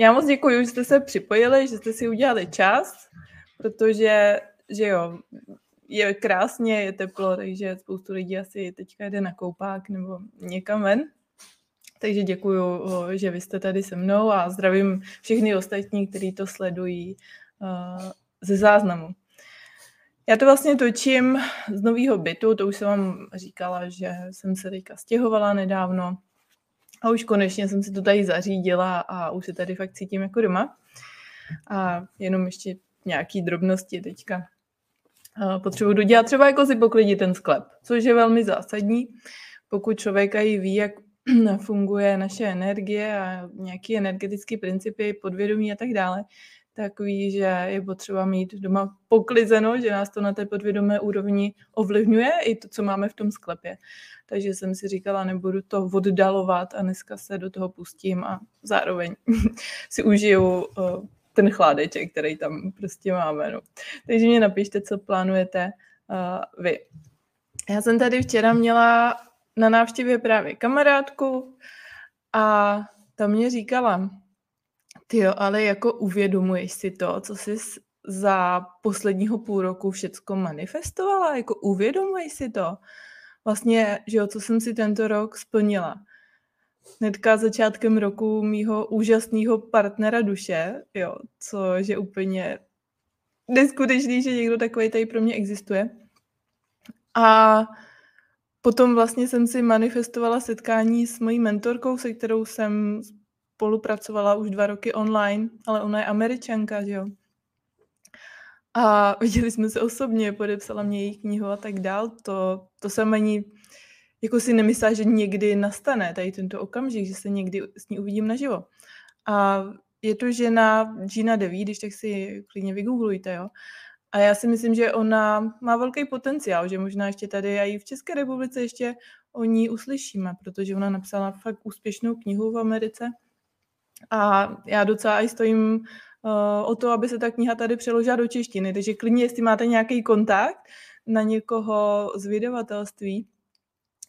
Já moc děkuji, že jste se připojili, že jste si udělali čas, protože, že jo, je krásně, je teplo, takže spoustu lidí asi teďka jde na koupák nebo někam ven. Takže děkuji, že vy jste tady se mnou a zdravím všechny ostatní, kteří to sledují ze záznamu. Já to vlastně točím z nového bytu, to už jsem vám říkala, že jsem se teďka stěhovala nedávno a už konečně jsem si to tady zařídila a už se tady fakt cítím jako doma. A jenom ještě nějaký drobnosti teďka potřebuji dodělat. Třeba jako si poklidit ten sklep, což je velmi zásadní. Pokud člověk i ví, jak funguje naše energie a nějaké energetické principy, podvědomí a tak dále, tak ví, že je potřeba mít doma poklizeno, že nás to na té podvědomé úrovni ovlivňuje i to, co máme v tom sklepě. Takže jsem si říkala, nebudu to oddalovat a dneska se do toho pustím a zároveň si užiju uh, ten chládeček, který tam prostě máme. No. Takže mě napište, co plánujete uh, vy. Já jsem tady včera měla na návštěvě právě kamarádku a ta mě říkala, ty jo, ale jako uvědomuješ si to, co jsi za posledního půl roku všecko manifestovala? Jako uvědomuješ si to? Vlastně, že jo, co jsem si tento rok splnila. Hnedka začátkem roku mýho úžasného partnera duše, jo, což je úplně neskutečný, že někdo takový tady pro mě existuje. A potom vlastně jsem si manifestovala setkání s mojí mentorkou, se kterou jsem spolupracovala už dva roky online, ale ona je američanka, že jo. A viděli jsme se osobně, podepsala mě její knihu a tak dál. To, to jsem ani jako si nemyslela, že někdy nastane tady tento okamžik, že se někdy s ní uvidím naživo. A je to žena Gina Deví, když tak si klidně vygooglujte, jo. A já si myslím, že ona má velký potenciál, že možná ještě tady a i v České republice ještě o ní uslyšíme, protože ona napsala fakt úspěšnou knihu v Americe a já docela i stojím o to, aby se ta kniha tady přeložila do češtiny. Takže klidně, jestli máte nějaký kontakt na někoho z vydavatelství,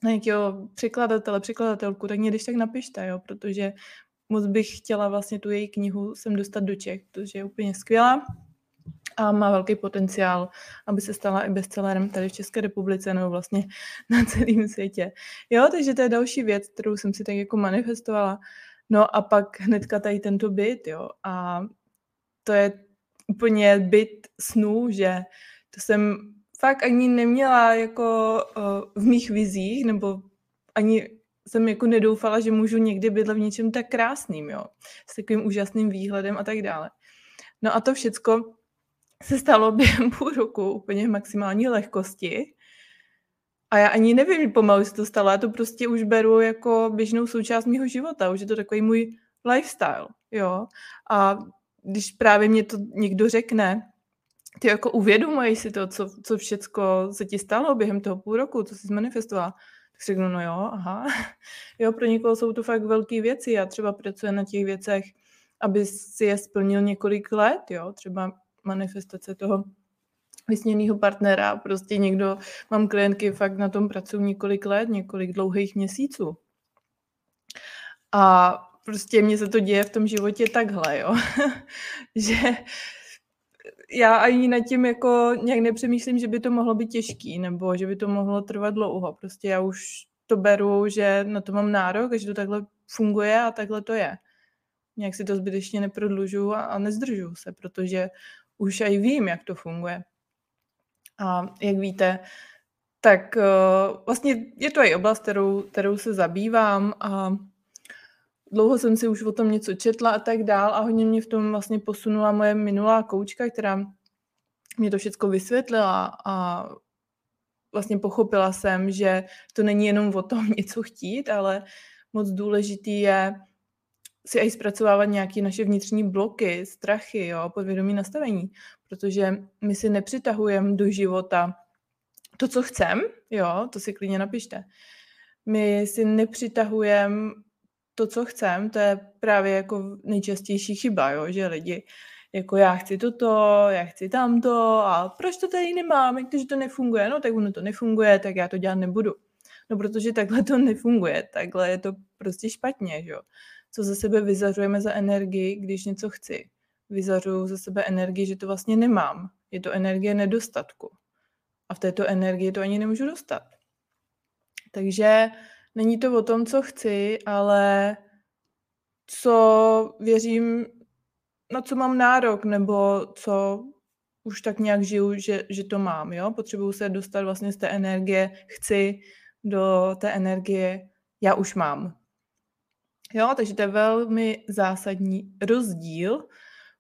na nějakého překladatele, překladatelku, tak mě když tak napište, jo, protože moc bych chtěla vlastně tu její knihu sem dostat do Čech, protože je úplně skvělá a má velký potenciál, aby se stala i bestsellerem tady v České republice nebo vlastně na celém světě. Jo, takže to je další věc, kterou jsem si tak jako manifestovala. No a pak hnedka tady tento byt, jo. A to je úplně byt snů, že to jsem fakt ani neměla jako uh, v mých vizích, nebo ani jsem jako nedoufala, že můžu někdy bydlet v něčem tak krásným, jo. S takovým úžasným výhledem a tak dále. No a to všecko se stalo během půl roku úplně maximální lehkosti. A já ani nevím pomalu, se to stalo. Já to prostě už beru jako běžnou součást mého života. Už je to takový můj lifestyle, jo. A když právě mě to někdo řekne, ty jako uvědomuješ si to, co, co všecko se ti stalo během toho půl roku, co jsi zmanifestoval, tak si řeknu, no jo, aha. Jo, pro někoho jsou to fakt velké věci. Já třeba pracuji na těch věcech, aby si je splnil několik let, jo. Třeba manifestace toho vysněného partnera. Prostě někdo, mám klientky, fakt na tom pracují několik let, několik dlouhých měsíců. A prostě mně se to děje v tom životě takhle, jo. že já ani nad tím jako nějak nepřemýšlím, že by to mohlo být těžký, nebo že by to mohlo trvat dlouho. Prostě já už to beru, že na to mám nárok a že to takhle funguje a takhle to je. Nějak si to zbytečně neprodlužu a, a nezdržu se, protože už aj vím, jak to funguje. A jak víte, tak uh, vlastně je to i oblast, kterou, kterou se zabývám a dlouho jsem si už o tom něco četla a tak dál a hodně mě v tom vlastně posunula moje minulá koučka, která mě to všechno vysvětlila a vlastně pochopila jsem, že to není jenom o tom něco chtít, ale moc důležitý je si i zpracovávat nějaké naše vnitřní bloky, strachy, jo, podvědomí nastavení, protože my si nepřitahujeme do života to, co chcem, jo, to si klidně napište. My si nepřitahujeme to, co chcem, to je právě jako nejčastější chyba, jo, že lidi jako já chci toto, já chci tamto a proč to tady nemám, jak to, že to nefunguje, no tak ono to nefunguje, tak já to dělat nebudu. No protože takhle to nefunguje, takhle je to prostě špatně, že jo. co ze sebe vyzařujeme za energii, když něco chci. Vyzařuju ze sebe energii, že to vlastně nemám. Je to energie nedostatku. A v této energii to ani nemůžu dostat. Takže není to o tom, co chci, ale co věřím, na co mám nárok, nebo co už tak nějak žiju, že, že to mám, jo? Potřebuju se dostat vlastně z té energie chci do té energie já už mám. Jo, takže to je velmi zásadní rozdíl,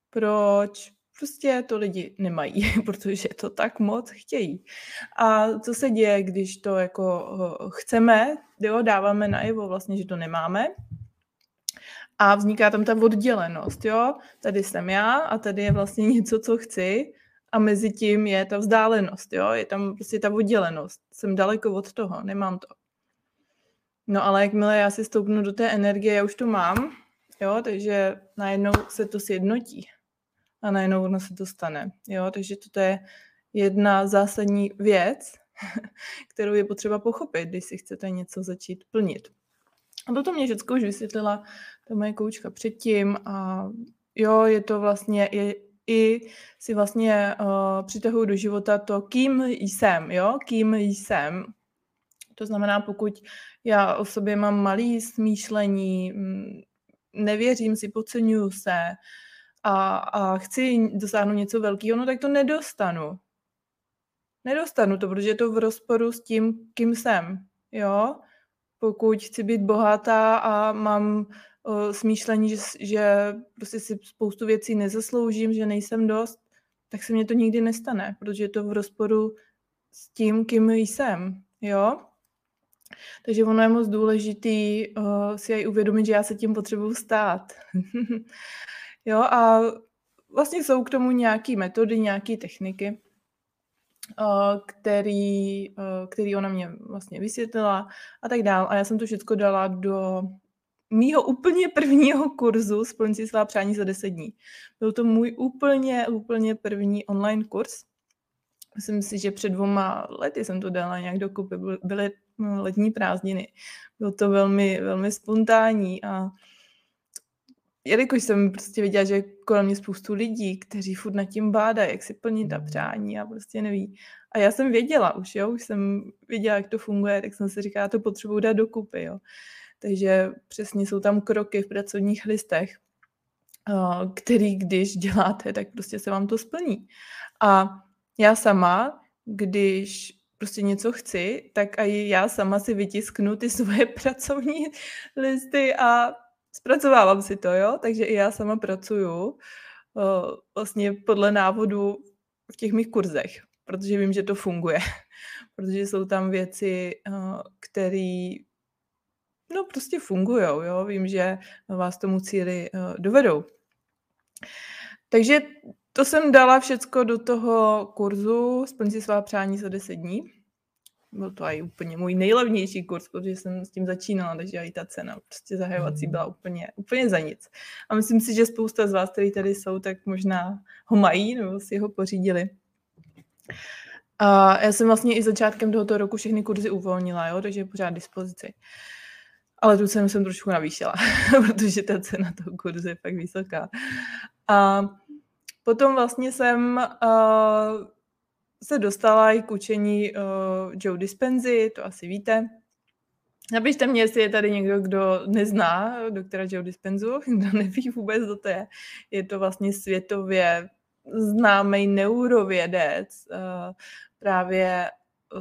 proč prostě to lidi nemají, protože to tak moc chtějí. A co se děje, když to jako eh, chceme, jo, dáváme najevo vlastně, že to nemáme, a vzniká tam ta oddělenost, jo. Tady jsem já a tady je vlastně něco, co chci a mezi tím je ta vzdálenost, jo. Je tam prostě ta oddělenost. Jsem daleko od toho, nemám to. No ale jakmile já si stoupnu do té energie, já už to mám, jo, takže najednou se to sjednotí a najednou ono se to stane, jo, takže toto je jedna zásadní věc, kterou je potřeba pochopit, když si chcete něco začít plnit. A toto mě všechno už vysvětlila ta moje koučka předtím a jo, je to vlastně, je, i si vlastně uh, přitahuji do života to, kým jsem, jo, kým jsem. To znamená, pokud já o sobě mám malý smýšlení, mm, nevěřím si, podceňuju se a, a chci dosáhnout něco velkého, no tak to nedostanu. Nedostanu to, protože je to v rozporu s tím, kým jsem. Jo? Pokud chci být bohatá a mám uh, smýšlení, že, že prostě si spoustu věcí nezasloužím, že nejsem dost, tak se mně to nikdy nestane, protože je to v rozporu s tím, kým jsem. Jo? Takže ono je moc důležitý uh, si aj uvědomit, že já se tím potřebuju stát. jo, a vlastně jsou k tomu nějaké metody, nějaké techniky, uh, který, uh, který ona mě vlastně vysvětlila a tak dál. A já jsem to všechno dala do mýho úplně prvního kurzu Splň si svá přání za 10 dní. Byl to můj úplně, úplně první online kurz. Myslím si, že před dvoma lety jsem to dala nějak dokupy. Byly letní prázdniny. Bylo to velmi, velmi spontánní a jelikož jsem prostě viděla, že kolem mě spoustu lidí, kteří furt nad tím bádají, jak si plnit ta přání a prostě neví. A já jsem věděla už, jo, už jsem věděla, jak to funguje, tak jsem si říkala, to potřebuji dát dokupy, jo. Takže přesně jsou tam kroky v pracovních listech, který když děláte, tak prostě se vám to splní. A já sama, když prostě něco chci, tak i já sama si vytisknu ty svoje pracovní listy a zpracovávám si to, jo? Takže i já sama pracuju vlastně podle návodu v těch mých kurzech, protože vím, že to funguje. protože jsou tam věci, které no prostě fungují, jo? Vím, že vás tomu cíli dovedou. Takže to jsem dala všecko do toho kurzu Splň si svá přání za 10 dní. Byl to i úplně můj nejlevnější kurz, protože jsem s tím začínala, takže i ta cena prostě zahajovací byla úplně, úplně za nic. A myslím si, že spousta z vás, kteří tady jsou, tak možná ho mají nebo si ho pořídili. A já jsem vlastně i začátkem tohoto roku všechny kurzy uvolnila, jo, takže je pořád dispozici. Ale tu cenu jsem trošku navýšila, protože ta cena toho kurzu je fakt vysoká. A Potom vlastně jsem uh, se dostala i k učení uh, Joe Dispenzy, to asi víte. Napište mě, jestli je tady někdo, kdo nezná doktora Joe Dispenzu, kdo neví vůbec, kdo to je. Je to vlastně světově známý neurovědec, uh, právě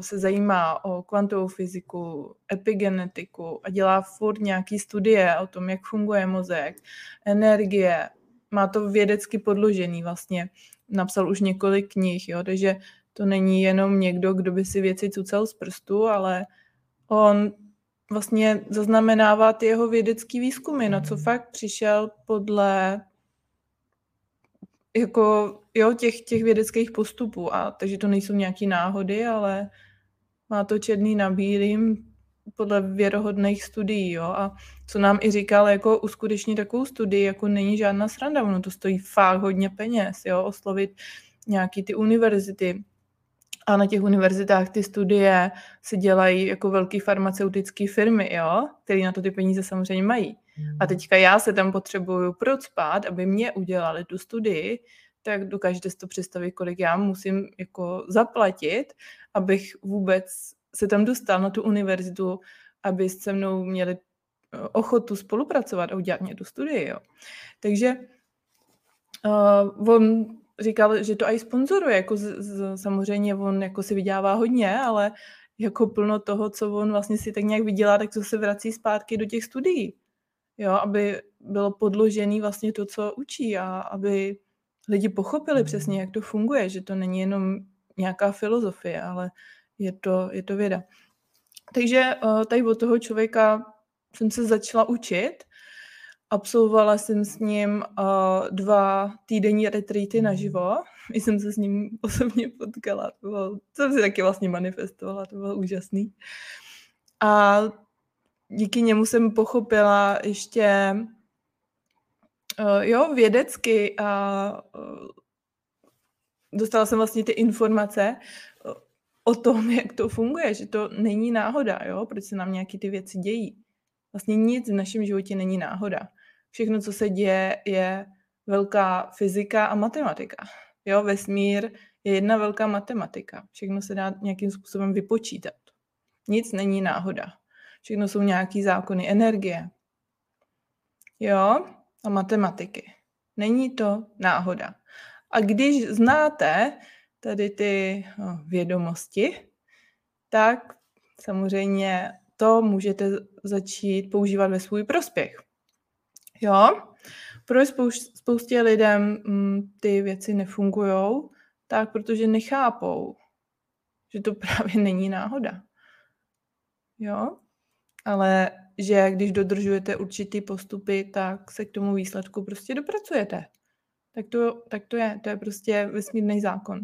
se zajímá o kvantovou fyziku, epigenetiku a dělá furt nějaký studie o tom, jak funguje mozek, energie, má to vědecky podložený vlastně. Napsal už několik knih, jo, takže to není jenom někdo, kdo by si věci cucel z prstu, ale on vlastně zaznamenává ty jeho vědecký výzkumy, na co fakt přišel podle jako, jo, těch, těch vědeckých postupů. A takže to nejsou nějaké náhody, ale má to černý na bílým, podle věrohodných studií, jo, a co nám i říkal, jako uskutečnit takovou studii, jako není žádná sranda, ono to stojí fakt hodně peněz, jo, oslovit nějaký ty univerzity A na těch univerzitách ty studie se dělají jako velké farmaceutické firmy, jo, které na to ty peníze samozřejmě mají. A hmm. teďka já se tam potřebuju procpat, aby mě udělali tu studii, tak dokážete si to představit, kolik já musím jako zaplatit, abych vůbec se tam dostal na tu univerzitu, aby se mnou měli eh, ochotu spolupracovat a udělat mě tu studii. Jo. Takže uh, on říkal, že to i sponzoruje, jako z, z, samozřejmě on jako si vydělává hodně, ale jako plno toho, co on vlastně si tak nějak vydělá, tak to se vrací zpátky do těch studií. Jo, aby bylo podložený vlastně to, co učí a aby lidi pochopili přesně, hmm. jak to funguje, že to není jenom nějaká filozofie, ale je to, je to věda. Takže uh, tady od toho člověka jsem se začala učit. Absolvovala jsem s ním uh, dva týdenní retreaty naživo. Jsem se s ním osobně potkala. To, bylo, to jsem si taky vlastně manifestovala, to bylo úžasný. A díky němu jsem pochopila ještě uh, jo, vědecky a uh, dostala jsem vlastně ty informace o tom, jak to funguje, že to není náhoda, jo, proč se nám nějaké ty věci dějí. Vlastně nic v našem životě není náhoda. Všechno, co se děje, je velká fyzika a matematika. Jo, vesmír je jedna velká matematika. Všechno se dá nějakým způsobem vypočítat. Nic není náhoda. Všechno jsou nějaký zákony energie. Jo, a matematiky. Není to náhoda. A když znáte tady ty no, vědomosti, tak samozřejmě to můžete začít používat ve svůj prospěch. Jo? Proč spoustě lidem mm, ty věci nefungují? Tak protože nechápou, že to právě není náhoda. Jo? Ale že když dodržujete určitý postupy, tak se k tomu výsledku prostě dopracujete. Tak to, tak to je. To je prostě vesmírný zákon.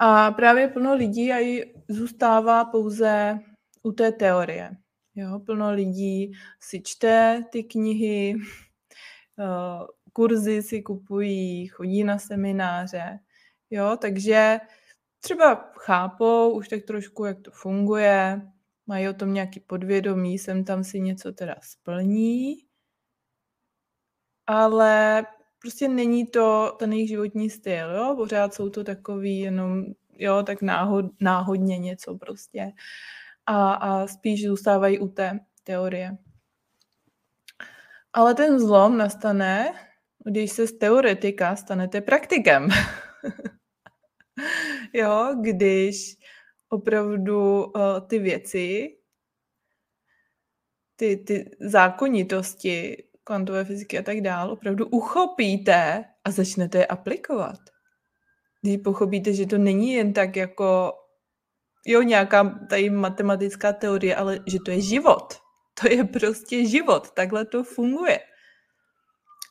A právě plno lidí aj zůstává pouze u té teorie. Jo, plno lidí si čte ty knihy, eh, kurzy si kupují, chodí na semináře, jo, takže třeba chápou už tak trošku, jak to funguje, mají o tom nějaký podvědomí, sem tam si něco teda splní, ale prostě není to ten jejich životní styl, jo, pořád jsou to takový jenom, jo, tak náhod, náhodně něco prostě a, a spíš zůstávají u té teorie. Ale ten zlom nastane, když se z teoretika stanete praktikem. jo, když opravdu uh, ty věci, ty, ty zákonitosti kvantové fyziky a tak dál, opravdu uchopíte a začnete je aplikovat. Když pochopíte, že to není jen tak jako jo, nějaká tady matematická teorie, ale že to je život. To je prostě život. Takhle to funguje.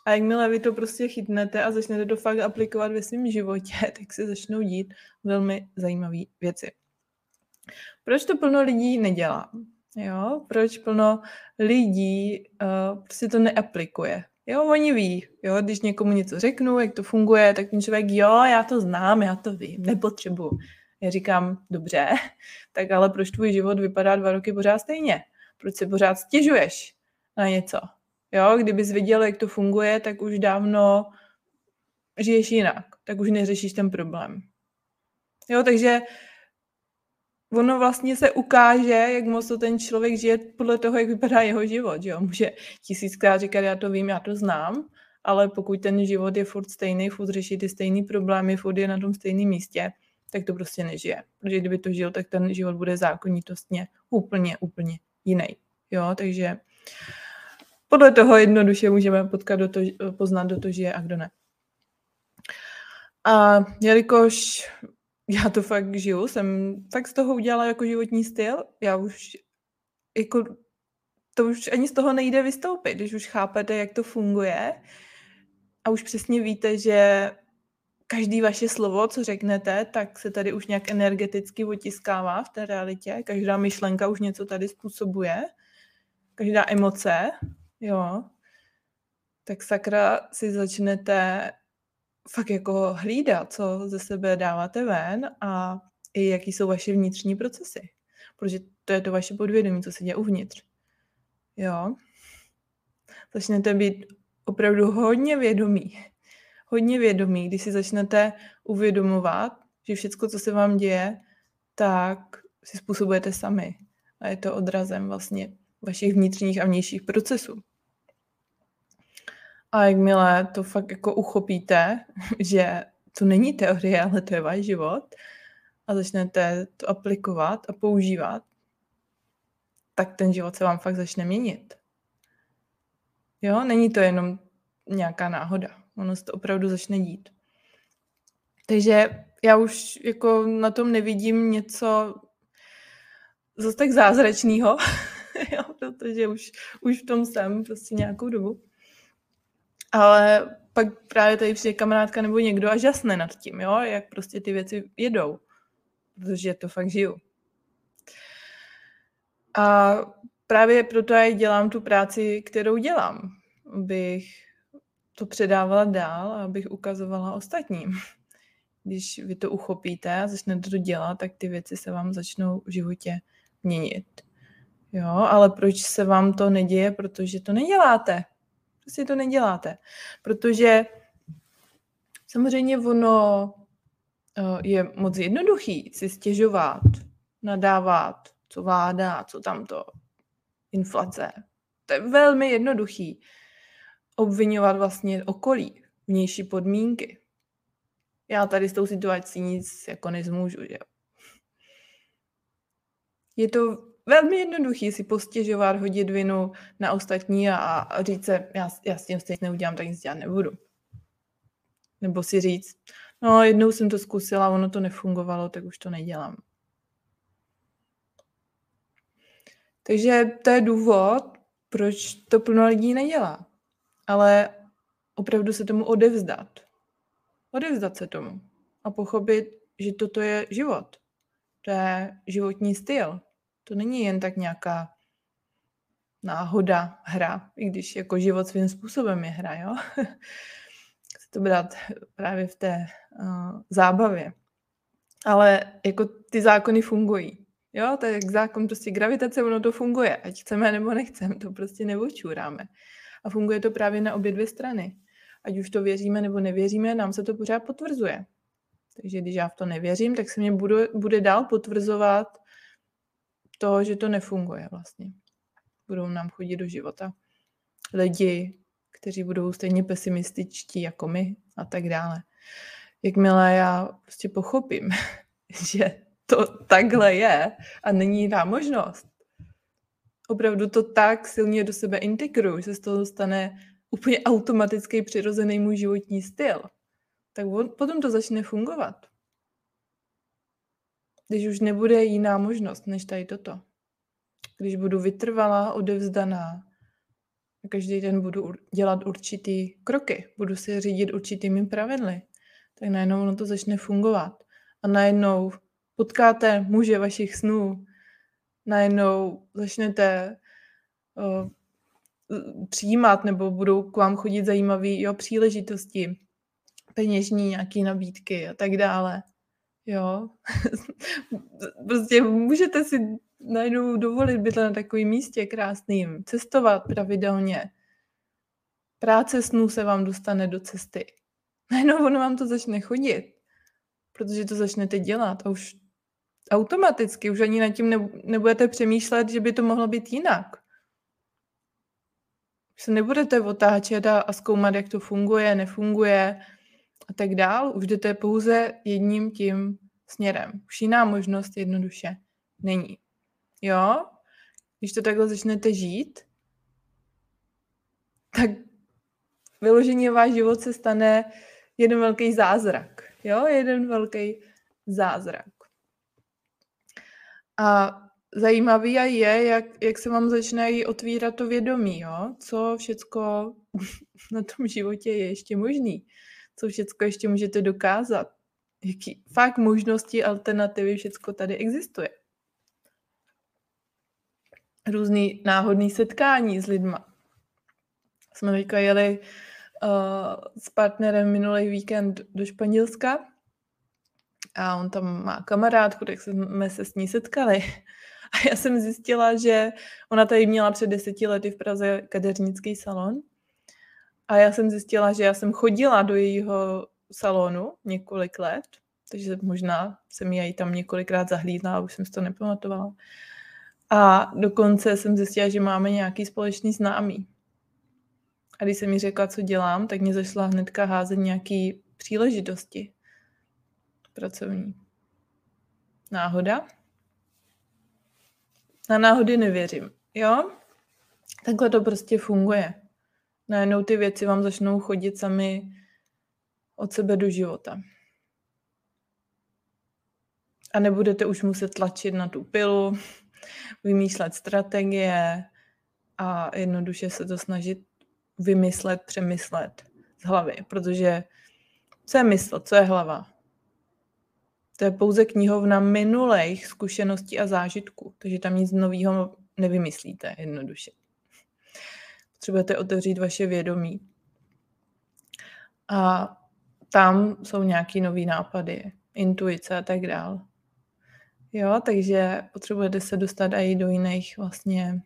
A jakmile vy to prostě chytnete a začnete to fakt aplikovat ve svém životě, tak se začnou dít velmi zajímavé věci. Proč to plno lidí nedělá? Jo, proč plno lidí uh, prostě to neaplikuje? Jo, oni ví, jo, když někomu něco řeknu, jak to funguje, tak ten člověk, jo, já to znám, já to vím, nepotřebuju. Já říkám, dobře, tak ale proč tvůj život vypadá dva roky pořád stejně? Proč se pořád stěžuješ na něco? Jo, kdybys viděl, jak to funguje, tak už dávno žiješ jinak, tak už neřešíš ten problém. Jo, takže ono vlastně se ukáže, jak moc to ten člověk žije podle toho, jak vypadá jeho život. Jo? Může tisíckrát říkat, já to vím, já to znám, ale pokud ten život je furt stejný, furt řeší ty stejný problémy, furt je na tom stejném místě, tak to prostě nežije. Protože kdyby to žil, tak ten život bude zákonitostně úplně, úplně jiný. Jo, takže podle toho jednoduše můžeme potkat do to, poznat, kdo to žije a kdo ne. A jelikož já to fakt žiju, jsem fakt z toho udělala jako životní styl, já už jako to už ani z toho nejde vystoupit, když už chápete, jak to funguje a už přesně víte, že každý vaše slovo, co řeknete, tak se tady už nějak energeticky otiskává v té realitě. Každá myšlenka už něco tady způsobuje. Každá emoce, jo. Tak sakra si začnete fakt jako hlídat, co ze sebe dáváte ven a i jaký jsou vaše vnitřní procesy. Protože to je to vaše podvědomí, co se děje uvnitř. Jo. Začnete být opravdu hodně vědomí. Hodně vědomí, když si začnete uvědomovat, že všechno, co se vám děje, tak si způsobujete sami. A je to odrazem vlastně vašich vnitřních a vnějších procesů. A jakmile to fakt jako uchopíte, že to není teorie, ale to je váš život a začnete to aplikovat a používat, tak ten život se vám fakt začne měnit. Jo, není to jenom nějaká náhoda. Ono se to opravdu začne dít. Takže já už jako na tom nevidím něco zase tak zázračného, protože už, už v tom jsem prostě nějakou dobu. Ale pak právě tady přijde kamarádka nebo někdo a žasne nad tím, jo, jak prostě ty věci jedou, protože to fakt žiju. A právě proto já dělám tu práci, kterou dělám, abych to předávala dál a abych ukazovala ostatním. Když vy to uchopíte a začnete to dělat, tak ty věci se vám začnou v životě měnit. Jo, ale proč se vám to neděje? Protože to neděláte. Prostě to neděláte. Protože samozřejmě ono eh, je moc jednoduchý si stěžovat, nadávat, co vláda, co tamto, inflace. To je velmi jednoduchý. Obvinovat vlastně okolí, vnější podmínky. Já tady s tou situací nic jako nezmůžu, že Je to velmi jednoduchý si postěžovat, hodit vinu na ostatní a, a říct se, já, já s tím stejně neudělám, tak nic dělat nebudu. Nebo si říct, no jednou jsem to zkusila, ono to nefungovalo, tak už to nedělám. Takže to je důvod, proč to plno lidí nedělá. Ale opravdu se tomu odevzdat. Odevzdat se tomu. A pochopit, že toto je život. To je životní styl. To není jen tak nějaká náhoda, hra, i když jako život svým způsobem je hra, jo. Chci to brát právě v té uh, zábavě. Ale jako ty zákony fungují. Jo, to je zákon prostě gravitace, ono to funguje. Ať chceme nebo nechceme, to prostě neočůráme. A funguje to právě na obě dvě strany. Ať už to věříme nebo nevěříme, nám se to pořád potvrzuje. Takže když já v to nevěřím, tak se mě bude, bude dál potvrzovat to, že to nefunguje vlastně. Budou nám chodit do života lidi, kteří budou stejně pesimističtí jako my a tak dále. Jakmile já prostě pochopím, že to takhle je a není jiná možnost, opravdu to tak silně do sebe integruju, že se z toho stane úplně automatický přirozený můj životní styl, tak potom to začne fungovat když už nebude jiná možnost než tady toto. Když budu vytrvalá, odevzdaná, každý den budu dělat určitý kroky, budu si řídit určitými pravidly, tak najednou ono to začne fungovat. A najednou potkáte muže vašich snů, najednou začnete uh, přijímat nebo budou k vám chodit zajímavé jo, příležitosti, peněžní nějaké nabídky a tak dále. Jo. prostě můžete si najednou dovolit být na takovém místě krásným, cestovat pravidelně. Práce snů se vám dostane do cesty. Najednou ono vám to začne chodit, protože to začnete dělat a už automaticky, už ani nad tím nebudete přemýšlet, že by to mohlo být jinak. Už se nebudete otáčet a, a zkoumat, jak to funguje, nefunguje, a tak dál, už jdete pouze jedním tím směrem. Už jiná možnost jednoduše není. Jo? Když to takhle začnete žít, tak vyloženě váš život se stane jeden velký zázrak. Jo? Jeden velký zázrak. A zajímavý je, jak, jak se vám začne otvírat to vědomí, jo? co všecko na tom životě je ještě možný co všechno ještě můžete dokázat. Jaký fakt možnosti, alternativy, všechno tady existuje. Různý náhodný setkání s lidma. Jsme teďka jeli s partnerem minulý víkend do Španělska a on tam má kamarádku, tak jsme se s ní setkali. A já jsem zjistila, že ona tady měla před deseti lety v Praze kadeřnický salon. A já jsem zjistila, že já jsem chodila do jejího salonu několik let, takže možná jsem ji tam několikrát zahlídla a už jsem si to nepamatovala. A dokonce jsem zjistila, že máme nějaký společný známý. A když jsem mi řekla, co dělám, tak mě zašla hnedka házet nějaký příležitosti pracovní. Náhoda? Na náhody nevěřím. Jo? Takhle to prostě funguje. Najednou ty věci vám začnou chodit sami od sebe do života. A nebudete už muset tlačit na tu pilu, vymýšlet strategie a jednoduše se to snažit vymyslet, přemyslet z hlavy, protože co je mysl, co je hlava? To je pouze knihovna minulých zkušeností a zážitků, takže tam nic nového nevymyslíte jednoduše. Potřebujete otevřít vaše vědomí. A tam jsou nějaké nové nápady, intuice a tak dál. Jo, takže potřebujete se dostat i do jiných vlastně,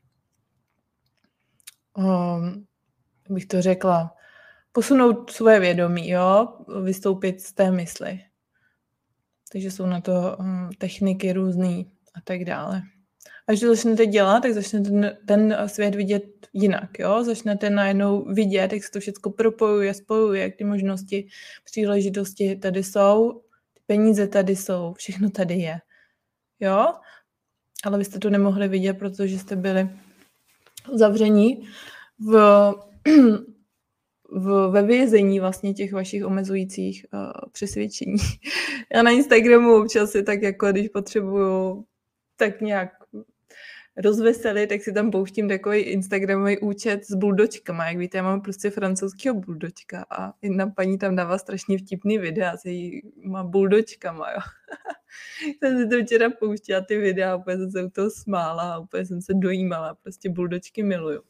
um, bych to řekla, posunout svoje vědomí, jo, vystoupit z té mysli. Takže jsou na to um, techniky různé a tak dále. Až to začnete dělat, tak začnete ten, ten svět vidět jinak, jo? Začnete najednou vidět, jak se to všechno propojuje, spojuje, jak ty možnosti, příležitosti tady jsou, ty peníze tady jsou, všechno tady je, jo? Ale vy jste to nemohli vidět, protože jste byli zavření v v, ve vězení vlastně těch vašich omezujících uh, přesvědčení. Já na Instagramu občas si tak jako, když potřebuju tak nějak rozveselit, tak si tam pouštím takový Instagramový účet s buldočkama. Jak víte, já mám prostě francouzského buldočka a jedna paní tam dává strašně vtipný videa s jejíma buldočkama, jo. jsem si to včera pouštěla ty videa, úplně jsem se u toho smála, úplně jsem se dojímala, prostě buldočky miluju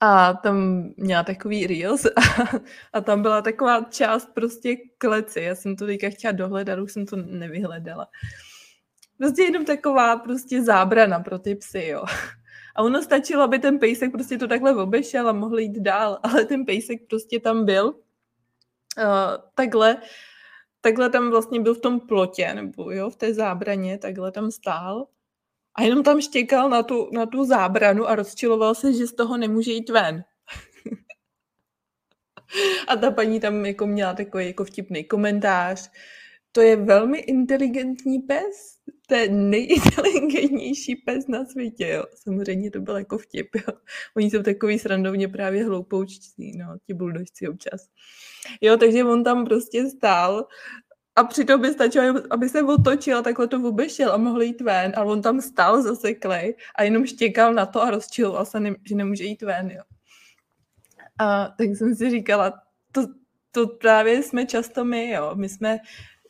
a tam měla takový reels a, a tam byla taková část prostě kleci. Já jsem to teďka chtěla dohledat, už jsem to nevyhledala. Prostě jenom taková prostě zábrana pro ty psy, jo. A ono stačilo, aby ten pejsek prostě to takhle obešel a mohl jít dál, ale ten pejsek prostě tam byl uh, takhle, takhle tam vlastně byl v tom plotě, nebo jo, v té zábraně, takhle tam stál a jenom tam štěkal na tu, na tu zábranu a rozčiloval se, že z toho nemůže jít ven. a ta paní tam jako měla takový jako vtipný komentář. To je velmi inteligentní pes. To je nejinteligentnější pes na světě, jo. Samozřejmě to byl jako vtip, jo. Oni jsou takový srandovně právě hloupoučtí, no, ti buldožci občas. Jo, takže on tam prostě stál a přitom by stačilo, aby se otočil a takhle to obešel a mohl jít ven. A on tam stál zaseklej a jenom štěkal na to a rozčiloval se, že nemůže jít ven. Jo. A tak jsem si říkala, to, to právě jsme často my, jo. My jsme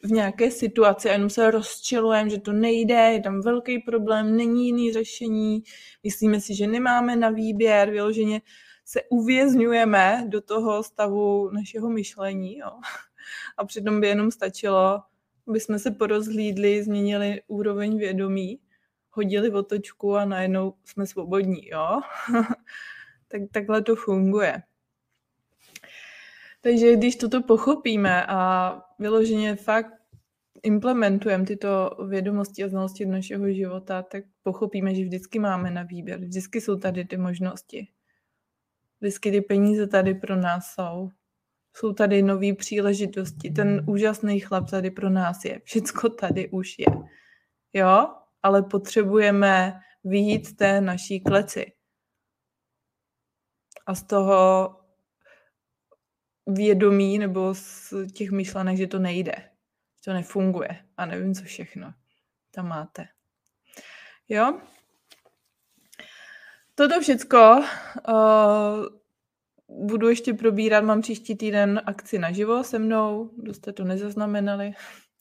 v nějaké situaci a jenom se rozčilujeme, že to nejde, je tam velký problém, není jiný řešení, myslíme si, že nemáme na výběr, vyloženě se uvězňujeme do toho stavu našeho myšlení, jo a přitom by jenom stačilo, aby jsme se porozhlídli, změnili úroveň vědomí, hodili otočku a najednou jsme svobodní, jo? tak takhle to funguje. Takže když toto pochopíme a vyloženě fakt implementujeme tyto vědomosti a znalosti do našeho života, tak pochopíme, že vždycky máme na výběr. Vždycky jsou tady ty možnosti. Vždycky ty peníze tady pro nás jsou jsou tady nové příležitosti, ten úžasný chlap tady pro nás je, všecko tady už je. Jo, ale potřebujeme vyjít té naší kleci. A z toho vědomí nebo z těch myšlenek, že to nejde, že to nefunguje a nevím, co všechno tam máte. Jo? Toto všecko uh, budu ještě probírat, mám příští týden akci naživo se mnou, kdo jste to nezaznamenali.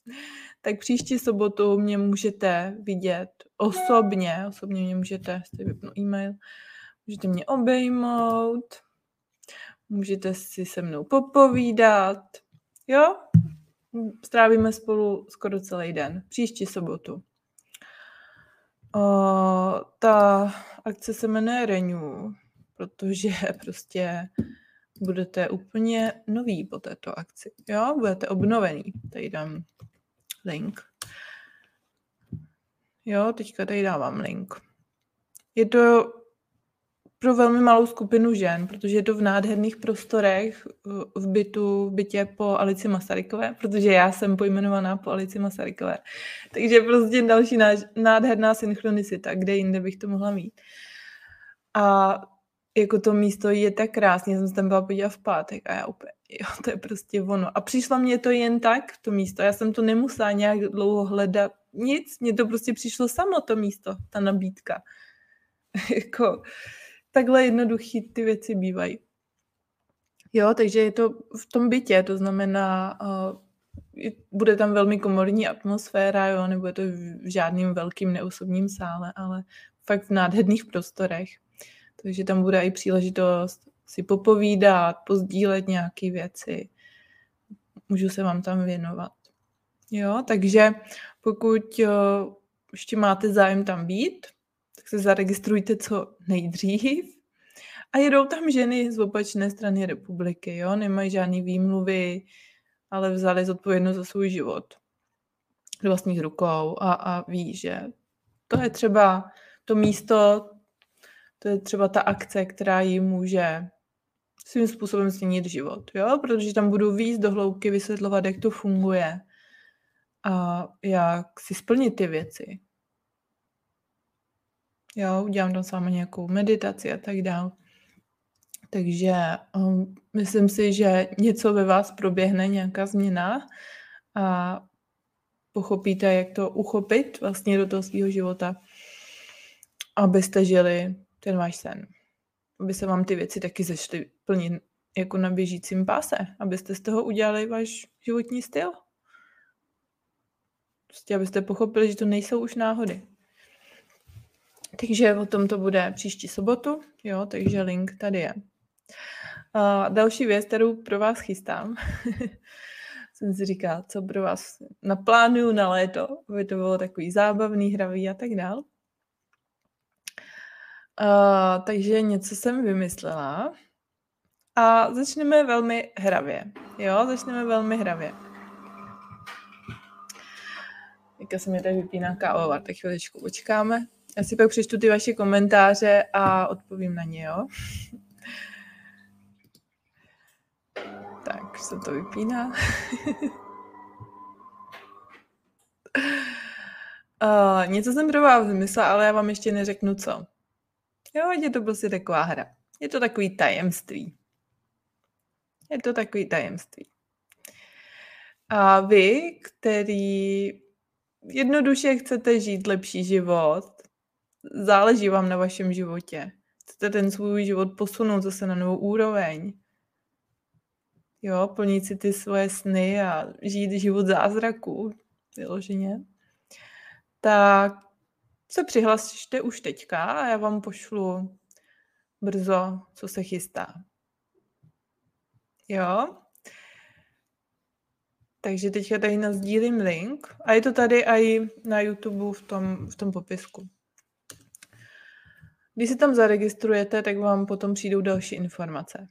tak příští sobotu mě můžete vidět osobně, osobně mě můžete, jste vypnu e-mail, můžete mě obejmout, můžete si se mnou popovídat, jo? Strávíme spolu skoro celý den, příští sobotu. Uh, ta akce se jmenuje Renew, protože prostě budete úplně nový po této akci. Jo, budete obnovený. Tady dám link. Jo, teďka tady dávám link. Je to pro velmi malou skupinu žen, protože je to v nádherných prostorech v bytu, v bytě po Alici Masarykové, protože já jsem pojmenovaná po Alici Masarykové. Takže prostě další nádherná synchronicita, kde jinde bych to mohla mít. A jako to místo je tak krásně, jsem se tam byla podívat v pátek a já úplně, jo, to je prostě ono. A přišlo mě to jen tak, to místo, já jsem to nemusela nějak dlouho hledat, nic, mně to prostě přišlo samo, to místo, ta nabídka. jako, takhle jednoduchý ty věci bývají. Jo, takže je to v tom bytě, to znamená, uh, bude tam velmi komorní atmosféra, jo, nebude to v žádným velkým neosobním sále, ale fakt v nádherných prostorech. Takže tam bude i příležitost si popovídat, pozdílet nějaké věci. Můžu se vám tam věnovat. Jo, takže pokud uh, ještě máte zájem tam být, tak se zaregistrujte co nejdřív. A jedou tam ženy z opačné strany republiky, jo, nemají žádný výmluvy, ale vzali zodpovědnost za svůj život do vlastních rukou a, a ví, že to je třeba to místo, to je třeba ta akce, která jim může svým způsobem změnit život, jo? protože tam budu víc do hloubky vysvětlovat, jak to funguje a jak si splnit ty věci. Jo, udělám tam s vámi nějakou meditaci a tak dále. Takže um, myslím si, že něco ve vás proběhne, nějaká změna a pochopíte, jak to uchopit vlastně do toho svého života, abyste žili ten váš sen. Aby se vám ty věci taky zešly plnit jako na běžícím páse, abyste z toho udělali váš životní styl. Prostě abyste pochopili, že to nejsou už náhody. Takže o tom to bude příští sobotu, jo, takže link tady je. A další věc, kterou pro vás chystám, jsem si říkala, co pro vás naplánuju na léto, aby to bylo takový zábavný, hravý a tak dál. Uh, takže něco jsem vymyslela a začneme velmi hravě. Jo, začneme velmi hravě. Teďka se mi tady vypíná kávová, tak chviličku počkáme. Já si pak přečtu ty vaše komentáře a odpovím na ně, jo? tak, se to vypíná. uh, něco jsem pro vás vymyslela, ale já vám ještě neřeknu co. Jo, je to prostě taková hra. Je to takový tajemství. Je to takový tajemství. A vy, který jednoduše chcete žít lepší život, záleží vám na vašem životě. Chcete ten svůj život posunout zase na novou úroveň. Jo, plnit si ty svoje sny a žít život zázraků, vyloženě. Tak se přihlašte už teďka a já vám pošlu brzo, co se chystá. Jo? Takže teďka tady nazdílím link a je to tady i na YouTube v tom, v tom popisku. Když se tam zaregistrujete, tak vám potom přijdou další informace.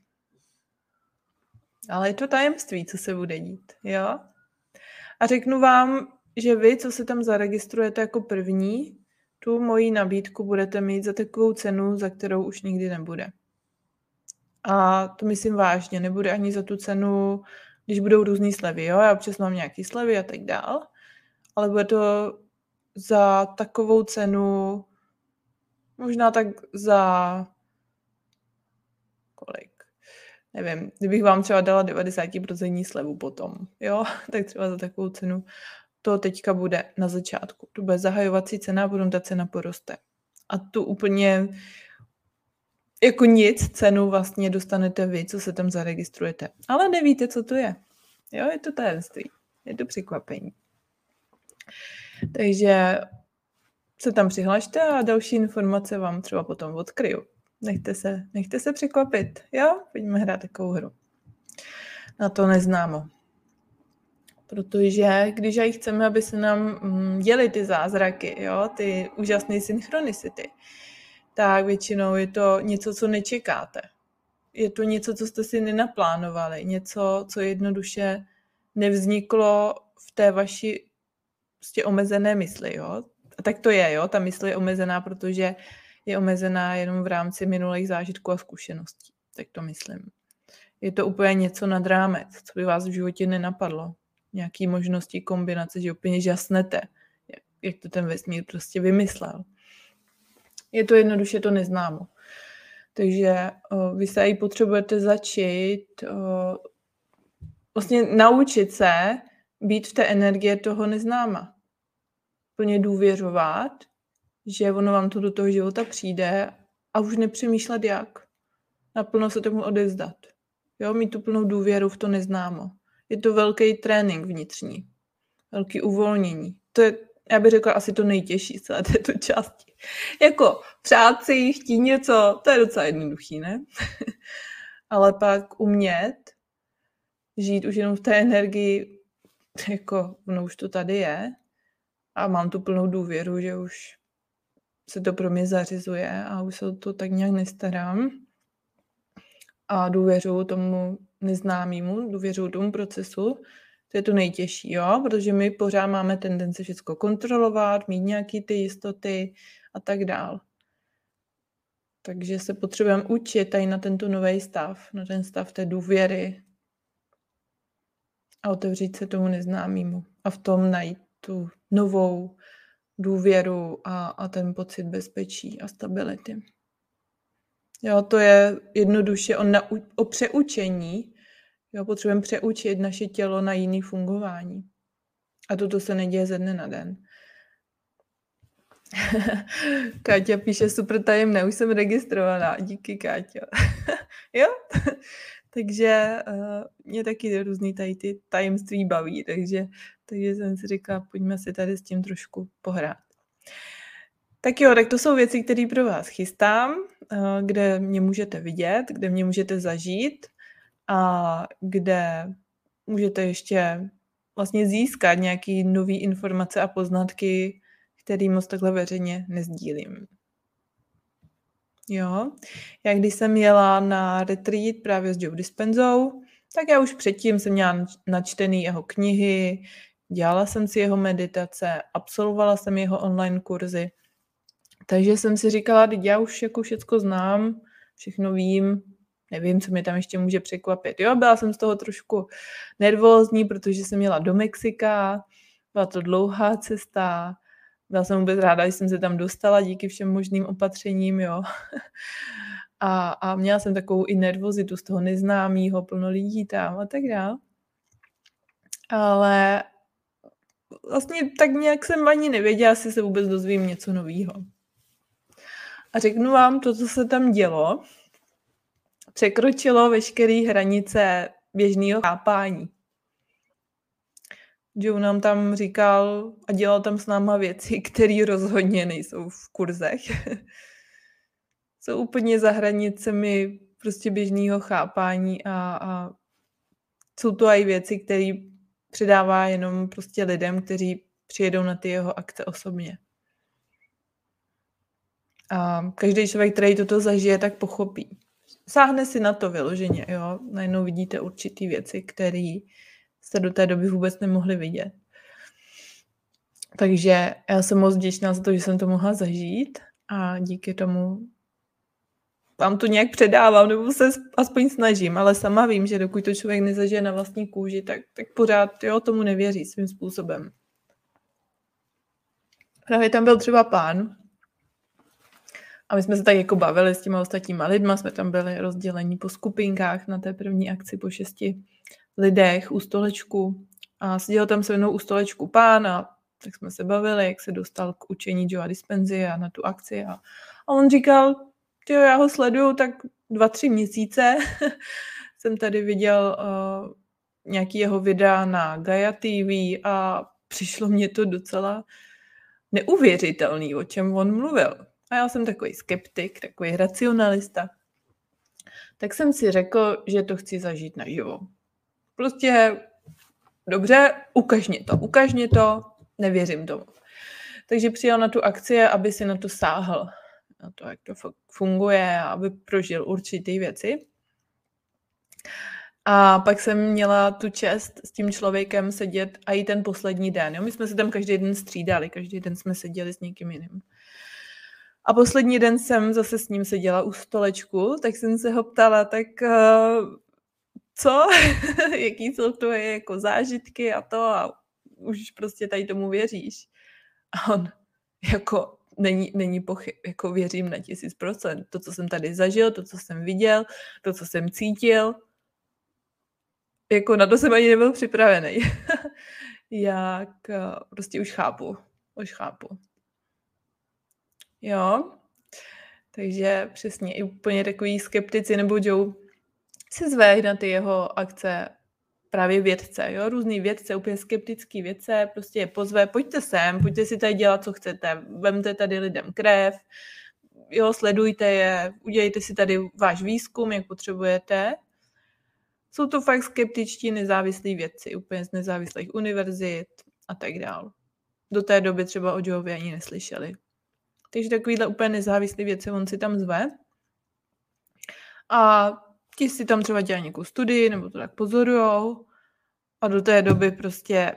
Ale je to tajemství, co se bude dít, jo? A řeknu vám, že vy, co se tam zaregistrujete jako první, tu moji nabídku budete mít za takovou cenu, za kterou už nikdy nebude. A to myslím vážně, nebude ani za tu cenu, když budou různé slevy, jo, já občas mám nějaké slevy a tak dál, ale bude to za takovou cenu, možná tak za kolik? Nevím, kdybych vám třeba dala 90% slevu potom, jo, tak třeba za takovou cenu to teďka bude na začátku. To bude zahajovací cena a potom ta cena poroste. A tu úplně jako nic cenu vlastně dostanete vy, co se tam zaregistrujete. Ale nevíte, co to je. Jo, je to tajemství. Je to překvapení. Takže se tam přihlašte a další informace vám třeba potom odkryju. Nechte se, nechte se překvapit. Jo, pojďme hrát takovou hru. Na to neznámo. Protože když aj chceme, aby se nám mm, děly ty zázraky, jo, ty úžasné synchronicity, tak většinou je to něco, co nečekáte. Je to něco, co jste si nenaplánovali, něco, co jednoduše nevzniklo v té vaší prostě omezené mysli, jo. A tak to je, jo, ta mysl je omezená, protože je omezená jenom v rámci minulých zážitků a zkušeností. Tak to myslím. Je to úplně něco nad rámec, co by vás v životě nenapadlo. Nějaký možnosti kombinace, že úplně žasnete, jak to ten vesmír prostě vymyslel. Je to jednoduše to neznámo. Takže o, vy se i potřebujete začít o, vlastně naučit se být v té energie toho neznáma. Plně důvěřovat, že ono vám to do toho života přijde a už nepřemýšlet jak. Naplno se tomu odezdat. Jo, mít tu plnou důvěru v to neznámo. Je to velký trénink vnitřní. Velký uvolnění. To je, já bych řekla, asi to nejtěžší z celé této části. Jako přát si, chtít něco, to je docela jednoduchý, ne? Ale pak umět žít už jenom v té energii, jako ono už to tady je a mám tu plnou důvěru, že už se to pro mě zařizuje a už se to tak nějak nestarám. A důvěřuju tomu neznámému, důvěřuju tomu procesu, to je to nejtěžší, jo, protože my pořád máme tendence všechno kontrolovat, mít nějaký ty jistoty a tak dál. Takže se potřebujeme učit tady na tento nový stav, na ten stav té důvěry a otevřít se tomu neznámému a v tom najít tu novou důvěru a, a ten pocit bezpečí a stability. Jo, to je jednoduše o, o přeučení. Jo, potřebujeme přeučit naše tělo na jiný fungování. A toto se neděje ze dne na den. Káťa píše super tajemné, už jsem registrovaná. Díky, Káťa. jo? takže uh, mě taky různý tady ty tajemství baví, takže, takže jsem si říkala, pojďme si tady s tím trošku pohrát. Tak jo, tak to jsou věci, které pro vás chystám, uh, kde mě můžete vidět, kde mě můžete zažít a kde můžete ještě vlastně získat nějaké nové informace a poznatky, který moc takhle veřejně nezdílím. Jo, já když jsem jela na retreat právě s Joe Dispenzou, tak já už předtím jsem měla načtený jeho knihy, dělala jsem si jeho meditace, absolvovala jsem jeho online kurzy. Takže jsem si říkala, teď já už jako všecko znám, všechno vím, nevím, co mě tam ještě může překvapit. Jo, byla jsem z toho trošku nervózní, protože jsem měla do Mexika, byla to dlouhá cesta, byla jsem vůbec ráda, že jsem se tam dostala díky všem možným opatřením, jo. A, a měla jsem takovou i nervozitu z toho neznámého, plno lidí tam a tak dále. Ale vlastně tak nějak jsem ani nevěděla, jestli se vůbec dozvím něco nového. A řeknu vám, to, co se tam dělo, překročilo veškeré hranice běžného chápání. Joe nám tam říkal a dělal tam s náma věci, které rozhodně nejsou v kurzech. Jsou úplně za hranicemi prostě běžného chápání a, a jsou to i věci, které předává jenom prostě lidem, kteří přijedou na ty jeho akce osobně. A každý člověk, který toto zažije, tak pochopí. Sáhne si na to vyloženě, jo. Najednou vidíte určitý věci, které jste do té doby vůbec nemohli vidět. Takže já jsem moc vděčná za to, že jsem to mohla zažít a díky tomu vám to nějak předávám, nebo se aspoň snažím, ale sama vím, že dokud to člověk nezažije na vlastní kůži, tak, tak pořád jo, tomu nevěří svým způsobem. Právě tam byl třeba pán a my jsme se tak jako bavili s těma ostatníma lidma, jsme tam byli rozdělení po skupinkách na té první akci po šesti lidech u stolečku a seděl tam se mnou u stolečku pán a tak jsme se bavili, jak se dostal k učení Joa Dispenzi a na tu akci a, a on říkal, jo, já ho sleduju tak dva, tři měsíce. Jsem tady viděl uh, nějaký jeho videa na Gaia TV a přišlo mě to docela neuvěřitelný, o čem on mluvil. A já jsem takový skeptik, takový racionalista. Tak jsem si řekl, že to chci zažít naživo. Prostě dobře, ukaž mě to, ukaž mě to, nevěřím tomu. Takže přijel na tu akci, aby si na to sáhl, na to, jak to funguje, aby prožil určitý věci. A pak jsem měla tu čest s tím člověkem sedět a i ten poslední den. Jo? My jsme se tam každý den střídali, každý den jsme seděli s někým jiným. A poslední den jsem zase s ním seděla u stolečku, tak jsem se ho ptala, tak uh, co? Jaký jsou to je jako zážitky a to a už prostě tady tomu věříš. A on jako není, není pochyb, jako věřím na tisíc procent. To, co jsem tady zažil, to, co jsem viděl, to, co jsem cítil, jako na to jsem ani nebyl připravený. Jak eh, prostě už chápu. Už chápu. Jo. Takže přesně i úplně takový skeptici nebo Joe se zve na ty jeho akce právě vědce, jo, různý vědce, úplně skeptický vědce, prostě je pozve, pojďte sem, pojďte si tady dělat, co chcete, vemte tady lidem krev, jo, sledujte je, udělejte si tady váš výzkum, jak potřebujete. Jsou to fakt skeptičtí nezávislí vědci, úplně z nezávislých univerzit a tak dál. Do té doby třeba o Joevi ani neslyšeli. Takže takovýhle úplně nezávislý věci on si tam zve. A ti si tam třeba dělají nějakou studii, nebo to tak pozorujou. A do té doby prostě,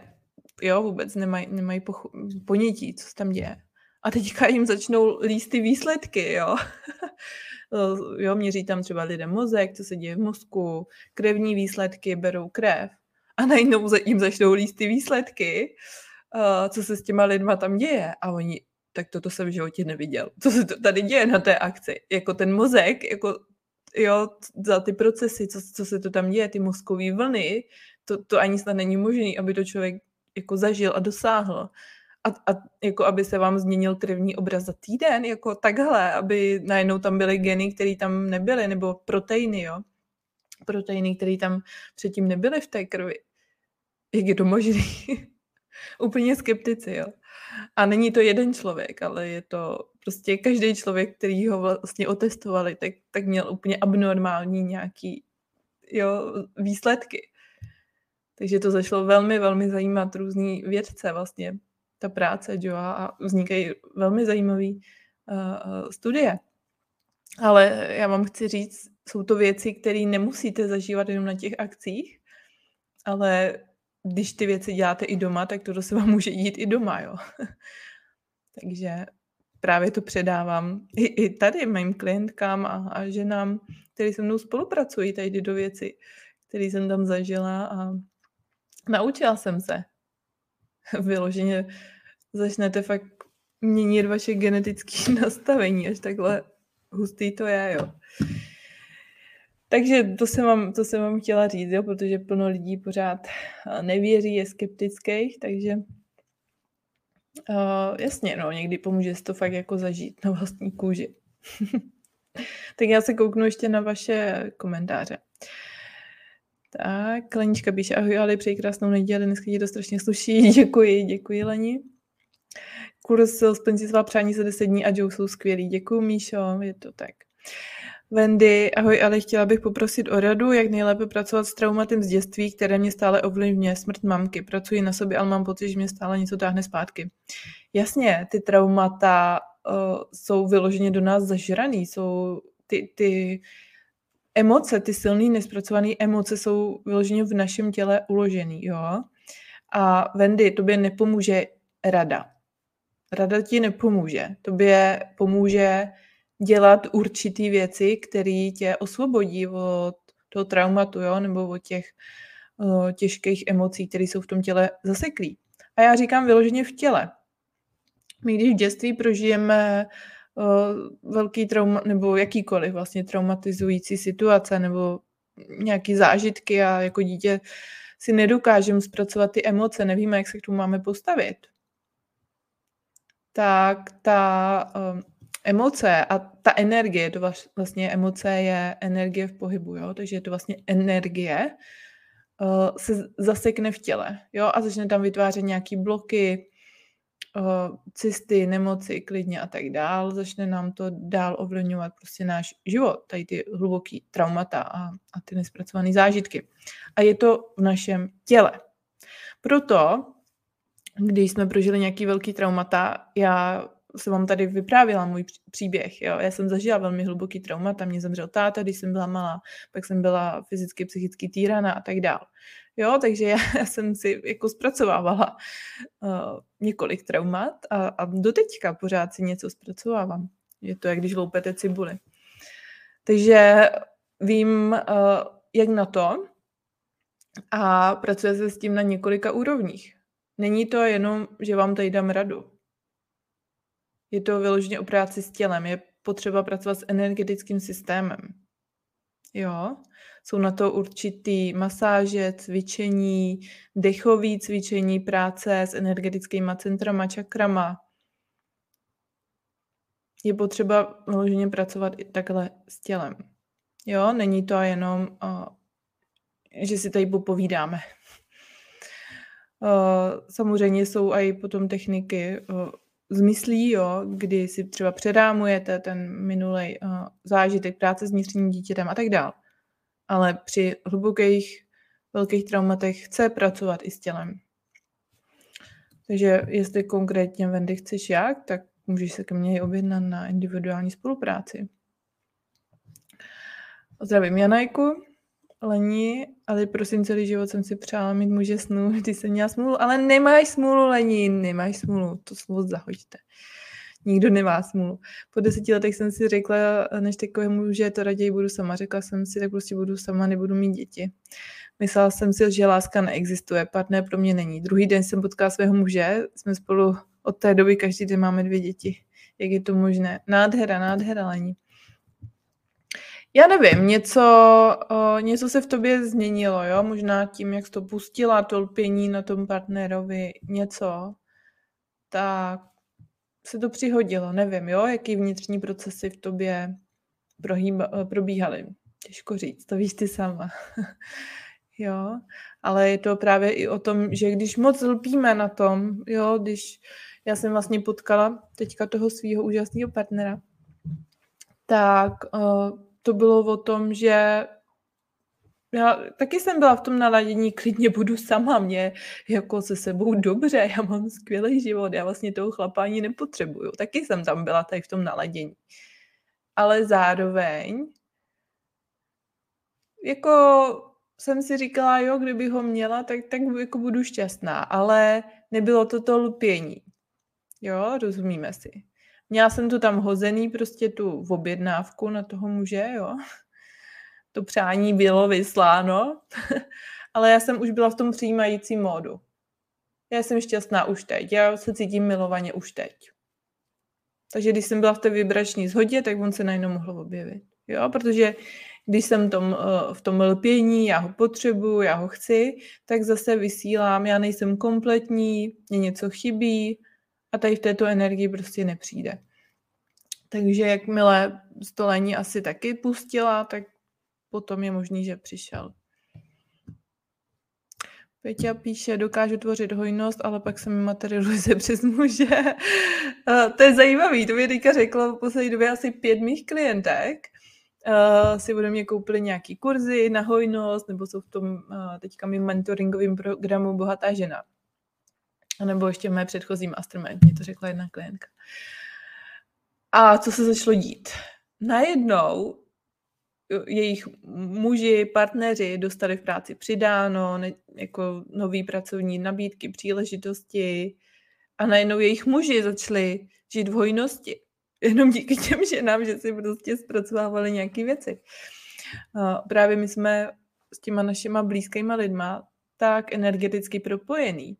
jo, vůbec nemají, nemají pochu- ponětí, co se tam děje. A teďka jim začnou líst ty výsledky, jo. jo, měří tam třeba lidem mozek, co se děje v mozku, krevní výsledky, berou krev. A najednou jim začnou líst ty výsledky, co se s těma lidma tam děje. A oni, tak toto jsem v životě neviděl. Co se to tady děje na té akci? Jako ten mozek, jako jo, za ty procesy, co, co se to tam děje, ty mozkové vlny, to, to ani snad není možné, aby to člověk jako zažil a dosáhl. A, a jako aby se vám změnil krevní obraz za týden, jako takhle, aby najednou tam byly geny, které tam nebyly, nebo proteiny, jo. Proteiny, které tam předtím nebyly v té krvi. Jak je to možné? Úplně skeptici, jo. A není to jeden člověk, ale je to prostě každý člověk, který ho vlastně otestovali, tak, tak měl úplně abnormální nějaký jo, výsledky. Takže to zašlo velmi, velmi zajímat různý vědce vlastně, ta práce Joa a vznikají velmi zajímavé uh, studie. Ale já vám chci říct, jsou to věci, které nemusíte zažívat jenom na těch akcích, ale když ty věci děláte i doma, tak to se vám může dít i doma, jo. Takže právě to předávám i, i tady mým klientkám a, a ženám, které se mnou spolupracují, tady do věci, které jsem tam zažila a naučila jsem se. Vyloženě začnete fakt měnit vaše genetické nastavení, až takhle hustý to je, jo. Takže to jsem, vám, to jsem vám chtěla říct, jo, protože plno lidí pořád nevěří, je skeptických, takže uh, jasně, no, někdy pomůže si to fakt jako zažít na vlastní kůži. tak já se kouknu ještě na vaše komentáře. Tak, Lenička píše, ahoj, ale přeji krásnou neděli, dneska ti to strašně sluší, děkuji, děkuji Leni. Kurz splň svá přání za 10 dní a Joe jsou skvělí, děkuji Míšo, je to tak. Wendy, ahoj, ale chtěla bych poprosit o radu, jak nejlépe pracovat s traumatem z dětství, které mě stále ovlivňuje, smrt mamky. Pracuji na sobě, ale mám pocit, že mě stále něco táhne zpátky. Jasně, ty traumata uh, jsou vyloženě do nás zažraný, jsou ty, ty emoce, ty silné nespracované emoce jsou vyloženě v našem těle uložený, jo. A Wendy, tobě nepomůže rada. Rada ti nepomůže. Tobě pomůže dělat určitý věci, které tě osvobodí od toho traumatu, jo, nebo od těch uh, těžkých emocí, které jsou v tom těle zaseklí. A já říkám vyloženě v těle. My když v dětství prožijeme uh, velký trauma, nebo jakýkoliv vlastně traumatizující situace, nebo nějaký zážitky a jako dítě si nedokážeme zpracovat ty emoce, nevíme, jak se k tomu máme postavit, tak ta uh, emoce a ta energie, to vlastně emoce je energie v pohybu, jo? takže je to vlastně energie, uh, se zasekne v těle jo? a začne tam vytvářet nějaký bloky, cysty, nemoci klidně a tak dál. Začne nám to dál ovlivňovat prostě náš život, tady ty hluboký traumata a, a ty nespracované zážitky. A je to v našem těle. Proto, když jsme prožili nějaký velký traumata, já jsem vám tady vyprávěla můj příběh. Jo. Já jsem zažila velmi hluboký traumata, mě zemřel táta, když jsem byla malá, pak jsem byla fyzicky, psychicky týrana a tak dál. Jo, takže já, já jsem si jako zpracovávala uh, několik traumat a, a doteďka pořád si něco zpracovávám. Je to, jak když loupete cibuli. Takže vím, uh, jak na to a pracuje se s tím na několika úrovních. Není to jenom, že vám tady dám radu. Je to vyloženě o práci s tělem. Je potřeba pracovat s energetickým systémem. Jo, jsou na to určitý masáže, cvičení, dechový cvičení, práce s energetickými centrama, čakrama. Je potřeba vyloženě pracovat i takhle s tělem. Jo, není to jenom, že si tady popovídáme. Uh, samozřejmě jsou i potom techniky zmyslí, jo, kdy si třeba předámujete ten minulý uh, zážitek práce s vnitřním dítětem a tak dále ale při hlubokých, velkých traumatech chce pracovat i s tělem. Takže jestli konkrétně, Wendy, chceš jak, tak můžeš se ke mně objednat na individuální spolupráci. Zdravím Janajku, Lení, ale prosím, celý život jsem si přála mít muže snů, ty jsem měla smůlu, ale nemáš smůlu, Lení, nemáš smůlu, to slovo zahoďte nikdo nemá smůlu. Po deseti letech jsem si řekla, než takovému, že to raději budu sama. Řekla jsem si, tak prostě budu sama, nebudu mít děti. Myslela jsem si, že láska neexistuje, partner pro mě není. Druhý den jsem potkala svého muže, jsme spolu od té doby každý den máme dvě děti. Jak je to možné? Nádhera, nádhera, Lení. Já nevím, něco, o, něco se v tobě změnilo, jo? Možná tím, jak jsi to pustila, to lpění na tom partnerovi, něco. Tak se to přihodilo, nevím, jo, jaký vnitřní procesy v tobě prohýba, probíhaly. Těžko říct, to víš ty sama. jo, ale je to právě i o tom, že když moc lpíme na tom, jo, když já jsem vlastně potkala teďka toho svého úžasného partnera, tak uh, to bylo o tom, že já taky jsem byla v tom naladění, klidně budu sama, mě jako se sebou dobře, já mám skvělý život, já vlastně toho chlapa ani nepotřebuju. Taky jsem tam byla tady v tom naladění. Ale zároveň jako jsem si říkala, jo, kdyby ho měla, tak, tak jako budu šťastná, ale nebylo to to lpění. Jo, rozumíme si. Měla jsem tu tam hozený prostě tu objednávku na toho muže, jo to přání bylo vysláno, ale já jsem už byla v tom přijímajícím módu. Já jsem šťastná už teď, já se cítím milovaně už teď. Takže když jsem byla v té vibrační shodě, tak on se najednou mohl objevit. Jo, protože když jsem tom, eh, v tom lpění, já ho potřebuju, já ho chci, tak zase vysílám, já nejsem kompletní, mě něco chybí a tady v této energii prostě nepřijde. Takže jakmile stolení asi taky pustila, tak potom je možný, že přišel. Peťa píše, dokážu tvořit hojnost, ale pak se mi materializuje přes muže. to je zajímavý, to mě teďka řekla v poslední době asi pět mých klientek. Uh, si ode mě koupili nějaký kurzy na hojnost, nebo jsou v tom uh, teďka mým mentoringovým programu Bohatá žena. A nebo ještě v mé předchozí mastermind, mě to řekla jedna klientka. A co se začalo dít? Najednou jejich muži, partneři dostali v práci přidáno, ne, jako nový pracovní nabídky, příležitosti a najednou jejich muži začali žít v hojnosti. Jenom díky těm ženám, že si prostě zpracovávali nějaké věci. Právě my jsme s těma našima blízkýma lidma tak energeticky propojený,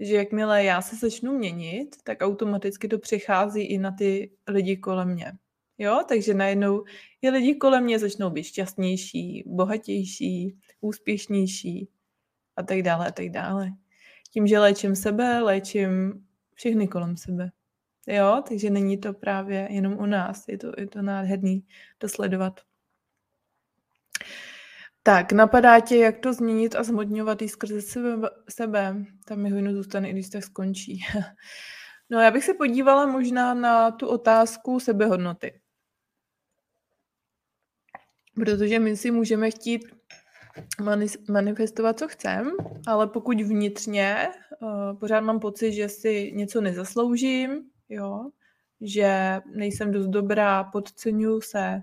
že jakmile já se začnu měnit, tak automaticky to přechází i na ty lidi kolem mě. Jo, takže najednou i lidi kolem mě začnou být šťastnější, bohatější, úspěšnější a tak dále a tak dále. Tím, že léčím sebe, léčím všechny kolem sebe. Jo, takže není to právě jenom u nás, je to, je to nádherný to sledovat. Tak, napadá tě, jak to změnit a zmodňovat i skrze sebe, sebe. Tam mi hojno zůstane, i když tak skončí. No já bych se podívala možná na tu otázku sebehodnoty. Protože my si můžeme chtít manifestovat, co chcem, ale pokud vnitřně uh, pořád mám pocit, že si něco nezasloužím, jo, že nejsem dost dobrá, podceňuju se,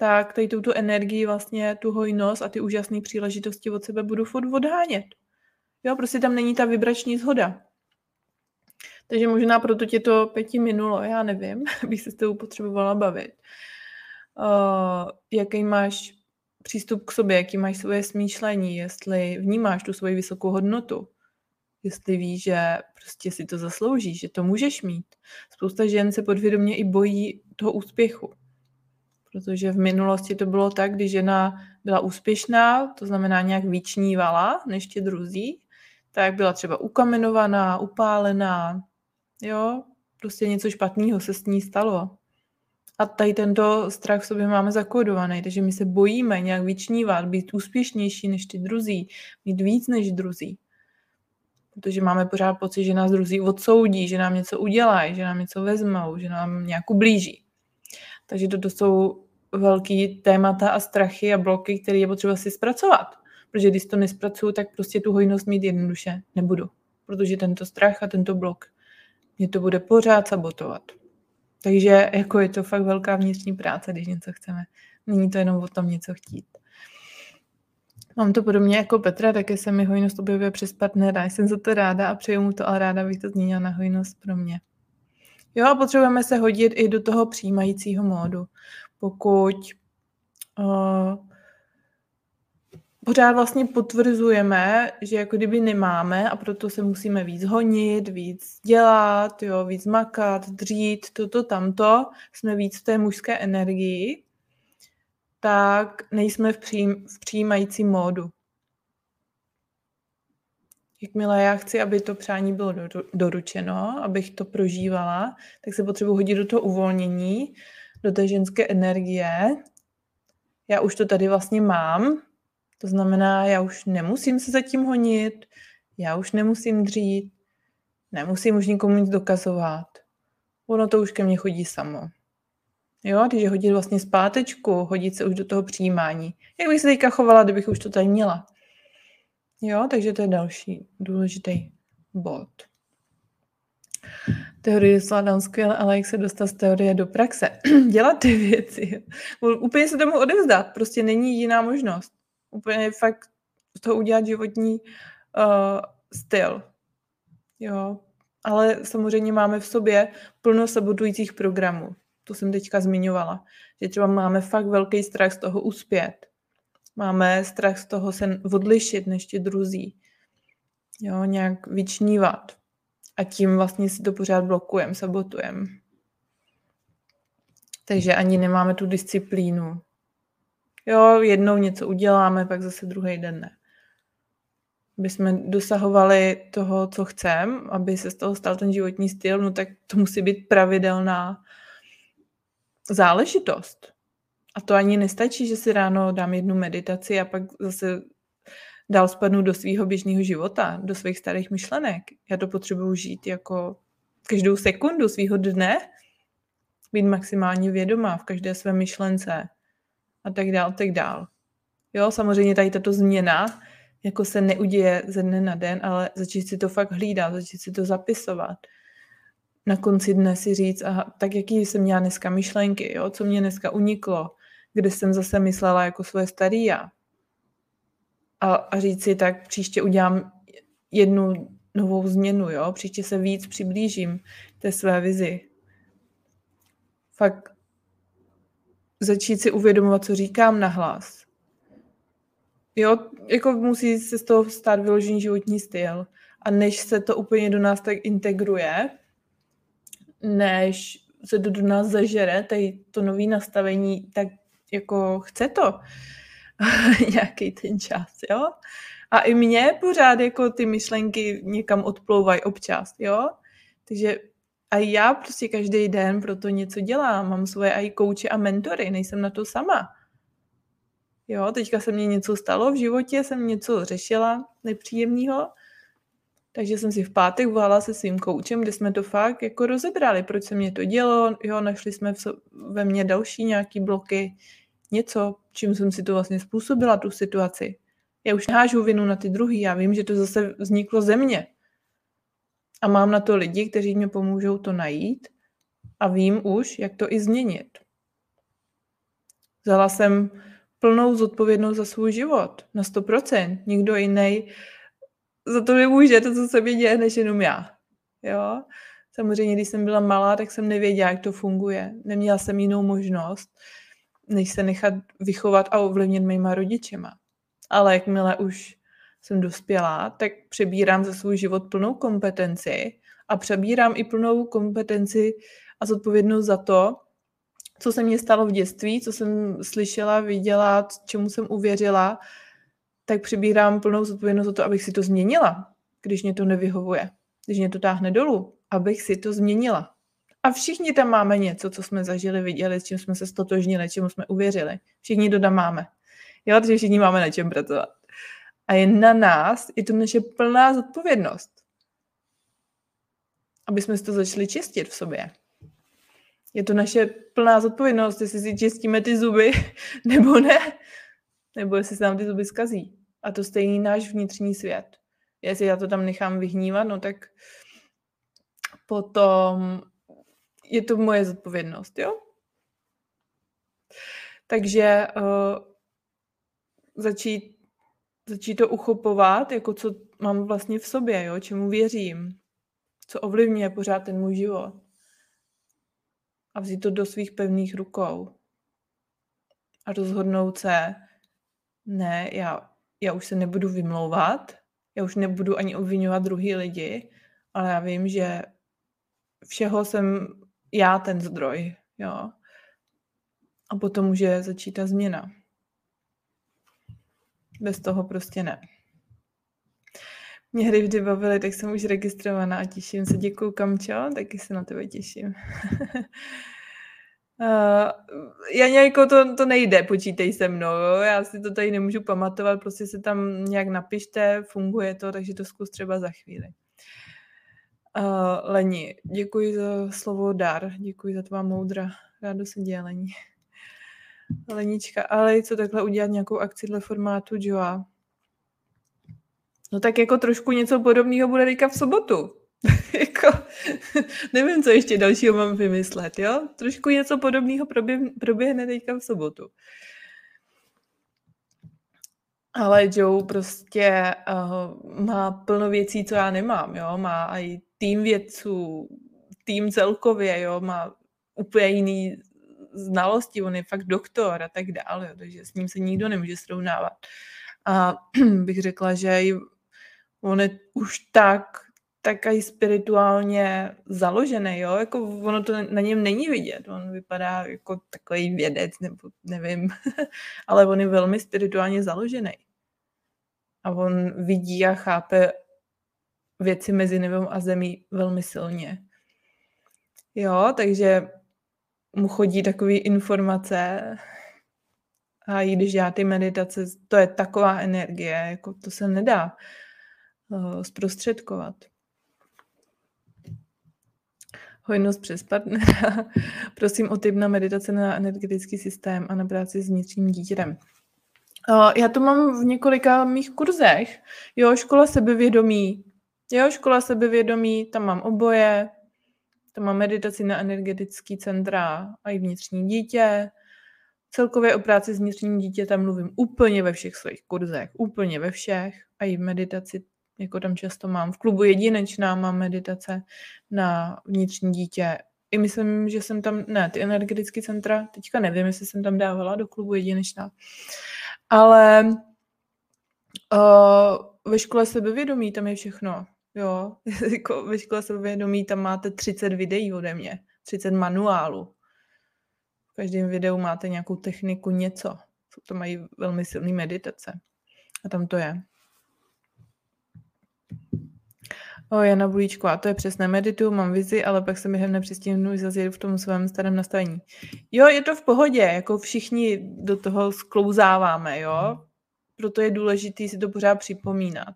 tak tady tu energii vlastně, tu hojnost a ty úžasné příležitosti od sebe budu furt odhánět. Jo, prostě tam není ta vibrační zhoda. Takže možná proto tě to pěti minulo, já nevím, bych se s tebou potřebovala bavit. Uh, jaký máš přístup k sobě, jaký máš svoje smýšlení, jestli vnímáš tu svoji vysokou hodnotu, jestli víš, že prostě si to zasloužíš, že to můžeš mít. Spousta žen se podvědomě i bojí toho úspěchu. Protože v minulosti to bylo tak, když žena byla úspěšná, to znamená nějak vyčnívala než tě druzí, tak byla třeba ukamenovaná, upálená, jo, prostě něco špatného se s ní stalo. A tady tento strach v sobě máme zakódovaný, takže my se bojíme nějak vyčnívat, být úspěšnější než ty druzí, mít víc než druzí. Protože máme pořád pocit, že nás druzí odsoudí, že nám něco udělají, že nám něco vezmou, že nám nějak ublíží. Takže toto jsou velký témata a strachy a bloky, které je potřeba si zpracovat. Protože když to nespracuju, tak prostě tu hojnost mít jednoduše nebudu. Protože tento strach a tento blok mě to bude pořád sabotovat. Takže jako je to fakt velká vnitřní práce, když něco chceme. Není to jenom o tom něco chtít. Mám to podobně jako Petra, také se mi hojnost objevuje přes partnera. Jsem za to ráda a přeju mu to, ale ráda bych to změnila na hojnost pro mě. Jo a potřebujeme se hodit i do toho přijímajícího módu. Pokud uh, pořád vlastně potvrzujeme, že jako kdyby nemáme a proto se musíme víc honit, víc dělat, jo, víc makat, dřít, toto, tamto, jsme víc v té mužské energii, tak nejsme v, přijím, v přijímajícím módu. Jakmile já chci, aby to přání bylo doručeno, abych to prožívala, tak se potřebuji hodit do toho uvolnění, do té ženské energie. Já už to tady vlastně mám, to znamená, já už nemusím se zatím honit, já už nemusím dřít, nemusím už nikomu nic dokazovat. Ono to už ke mně chodí samo. Jo, je hodit vlastně zpátečku, hodit se už do toho přijímání. Jak bych se teďka chovala, kdybych už to tady měla? Jo, takže to je další důležitý bod. Teorie zvládám skvěle, ale jak se dostat z teorie do praxe? Dělat ty věci. Úplně se tomu odevzdat. Prostě není jiná možnost. Úplně fakt to udělat životní uh, styl. Jo. Ale samozřejmě máme v sobě plno sabotujících programů. To jsem teďka zmiňovala. Že třeba máme fakt velký strach z toho uspět. Máme strach z toho se odlišit než ti druzí. Jo, nějak vyčnívat. A tím vlastně si to pořád blokujeme, sabotujeme. Takže ani nemáme tu disciplínu. Jo, jednou něco uděláme, pak zase druhý den ne. Aby jsme dosahovali toho, co chceme, aby se z toho stal ten životní styl, no tak to musí být pravidelná záležitost. A to ani nestačí, že si ráno dám jednu meditaci a pak zase dál spadnu do svého běžného života, do svých starých myšlenek. Já to potřebuji žít jako každou sekundu svého dne, být maximálně vědomá v každé své myšlence, a tak dál, tak dál. Jo, samozřejmě tady tato změna jako se neuděje ze dne na den, ale začít si to fakt hlídat, začít si to zapisovat. Na konci dne si říct, aha, tak jaký jsem měla dneska myšlenky, jo, co mě dneska uniklo, kde jsem zase myslela jako svoje starý já. A, a říct si, tak příště udělám jednu novou změnu, jo, příště se víc přiblížím té své vizi. Fakt začít si uvědomovat, co říkám nahlas. Jo, jako musí se z toho stát vyložený životní styl. A než se to úplně do nás tak integruje, než se to do nás zažere, tady to nové nastavení, tak jako chce to nějaký ten čas, jo? A i mě pořád jako ty myšlenky někam odplouvají občas, jo? Takže a já prostě každý den pro to něco dělám. Mám svoje i kouče a mentory, nejsem na to sama. Jo, teďka se mně něco stalo v životě, jsem něco řešila nepříjemného Takže jsem si v pátek volala se svým koučem, kde jsme to fakt jako rozebrali, proč se mě to dělo, jo, našli jsme v ve mně další nějaký bloky, něco, čím jsem si to vlastně způsobila, tu situaci. Já už nehážu vinu na ty druhý, já vím, že to zase vzniklo ze mě. A mám na to lidi, kteří mě pomůžou to najít a vím už, jak to i změnit. Vzala jsem plnou zodpovědnost za svůj život, na 100%. Nikdo jiný za to nemůže, to, co se mi děje, než jenom já. Jo? Samozřejmě, když jsem byla malá, tak jsem nevěděla, jak to funguje. Neměla jsem jinou možnost, než se nechat vychovat a ovlivnit mýma rodičema. Ale jakmile už jsem dospělá, tak přebírám za svůj život plnou kompetenci a přebírám i plnou kompetenci a zodpovědnost za to, co se mně stalo v dětství, co jsem slyšela, viděla, čemu jsem uvěřila, tak přibírám plnou zodpovědnost za to, abych si to změnila, když mě to nevyhovuje, když mě to táhne dolů, abych si to změnila. A všichni tam máme něco, co jsme zažili, viděli, s čím jsme se stotožnili, čemu jsme uvěřili. Všichni to tam máme. Jo, takže všichni máme na čem pracovat. A je na nás, je to naše plná zodpovědnost, aby jsme si to začali čistit v sobě. Je to naše plná zodpovědnost, jestli si čistíme ty zuby, nebo ne. Nebo jestli se nám ty zuby zkazí. A to stejný náš vnitřní svět. Jestli já to tam nechám vyhnívat, no tak potom je to moje zodpovědnost, jo? Takže uh, začít, začít to uchopovat, jako co mám vlastně v sobě, jo? čemu věřím, co ovlivňuje pořád ten můj život. A vzít to do svých pevných rukou. A rozhodnout se, ne, já, já už se nebudu vymlouvat, já už nebudu ani obvinovat druhý lidi, ale já vím, že všeho jsem já ten zdroj, jo. A potom může začít ta změna. Bez toho prostě ne. Mě hry vždy bavily, tak jsem už registrovaná a těším se. Děkuju, Kamčo, taky se na tebe těším. Uh, já nějako to, to nejde, počítej se mnou, jo? já si to tady nemůžu pamatovat, prostě se tam nějak napište, funguje to, takže to zkus třeba za chvíli. Uh, Leni, děkuji za slovo dar, děkuji za tvá moudra, rádo se děje, Leni. Lenička, ale co takhle udělat nějakou akci dle formátu Joa? No tak jako trošku něco podobného bude teďka v sobotu. jako, nevím, co ještě dalšího mám vymyslet, jo? Trošku něco podobného proběhne teďka v sobotu. Ale Joe prostě uh, má plno věcí, co já nemám, jo? Má i tým vědců, tým celkově, jo? Má úplně jiný znalosti, on je fakt doktor a tak dále, jo? takže s ním se nikdo nemůže srovnávat. A bych řekla, že on je už tak tak i spirituálně založený, jo, jako ono to na něm není vidět, on vypadá jako takový vědec, nebo nevím, ale on je velmi spirituálně založený. A on vidí a chápe věci mezi nebem a zemí velmi silně. Jo, takže mu chodí takové informace a i když já ty meditace, to je taková energie, jako to se nedá uh, zprostředkovat hojnost přes partnera. Prosím o tip na meditace na energetický systém a na práci s vnitřním dítětem. Já to mám v několika mých kurzech. Jo, škola sebevědomí. Jo, škola sebevědomí, tam mám oboje. Tam mám meditaci na energetický centra a i vnitřní dítě. Celkově o práci s vnitřním dítětem mluvím úplně ve všech svých kurzech. Úplně ve všech. A i meditaci jako tam často mám. V klubu jedinečná mám meditace na vnitřní dítě. I myslím, že jsem tam, ne, ty energetické centra, teďka nevím, jestli jsem tam dávala do klubu jedinečná. Ale uh, ve škole sebevědomí tam je všechno. Jo, jako ve škole sebevědomí tam máte 30 videí ode mě, 30 manuálů. V každém videu máte nějakou techniku, něco. To mají velmi silné meditace. A tam to je. O, Jana Bulíčko, a to je přesné, meditu, mám vizi, ale pak se během nepřistihnu zase v tom svém starém nastavení. Jo, je to v pohodě, jako všichni do toho sklouzáváme, jo. Proto je důležité si to pořád připomínat.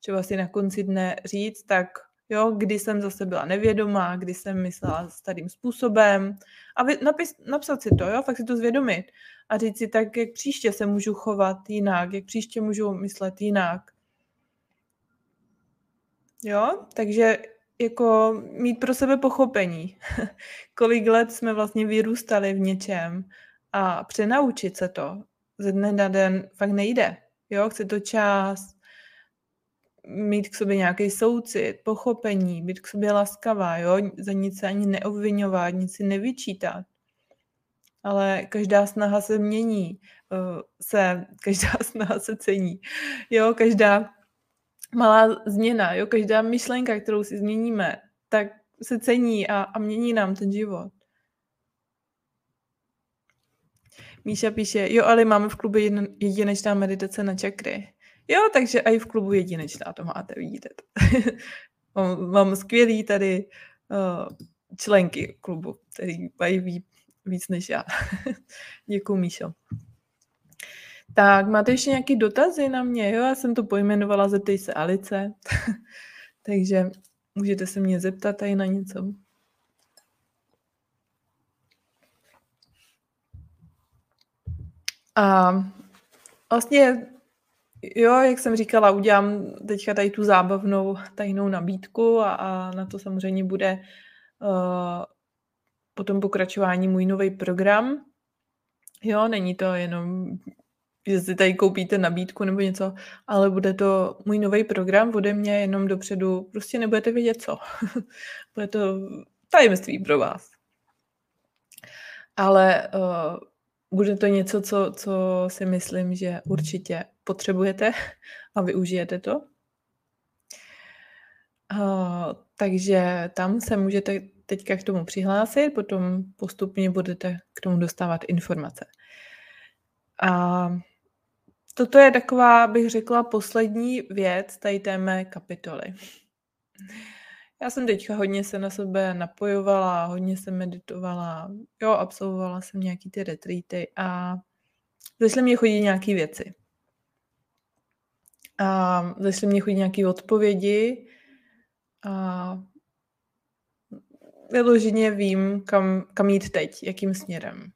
Třeba si na konci dne říct, tak jo, kdy jsem zase byla nevědomá, kdy jsem myslela starým způsobem a vy, napis, napsat si to, jo, fakt si to zvědomit a říct si tak, jak příště se můžu chovat jinak, jak příště můžu myslet jinak. Jo, takže jako mít pro sebe pochopení, kolik let jsme vlastně vyrůstali v něčem a přenaučit se to ze dne na den fakt nejde. Jo, chce to čas, mít k sobě nějaký soucit, pochopení, být k sobě laskavá, jo, za nic se ani neobvinovat, nic si nevyčítat. Ale každá snaha se mění, eh, se, každá snaha se cení. Jo, každá malá změna, jo, každá myšlenka, kterou si změníme, tak se cení a, a mění nám ten život. Míša píše, jo, ale máme v klubu jedinečná meditace na čakry. Jo, takže i v klubu jedinečná to máte, vidíte. mám, mám skvělý tady uh, členky klubu, který mají víc než já. Děkuji, Míšo. Tak, máte ještě nějaké dotazy na mě? Jo, já jsem to pojmenovala Zeptej se Alice. Takže můžete se mě zeptat tady na něco. A vlastně, jo, jak jsem říkala, udělám teďka tady tu zábavnou tajnou nabídku a, a na to samozřejmě bude uh, potom pokračování můj nový program. Jo, není to jenom, že si tady koupíte nabídku nebo něco, ale bude to můj nový program ode mě jenom dopředu. Prostě nebudete vědět co. bude to tajemství pro vás. Ale uh, bude to něco, co, co si myslím, že určitě potřebujete a využijete to. Uh, takže tam se můžete teďka k tomu přihlásit, potom postupně budete k tomu dostávat informace. A toto je taková, bych řekla, poslední věc tady té mé kapitoly. Já jsem teďka hodně se na sebe napojovala, hodně jsem meditovala, jo, absolvovala jsem nějaký ty retreaty a začaly mě chodit nějaké věci. A začaly mě chodit nějaké odpovědi a vyloženě vím, kam, kam jít teď, jakým směrem.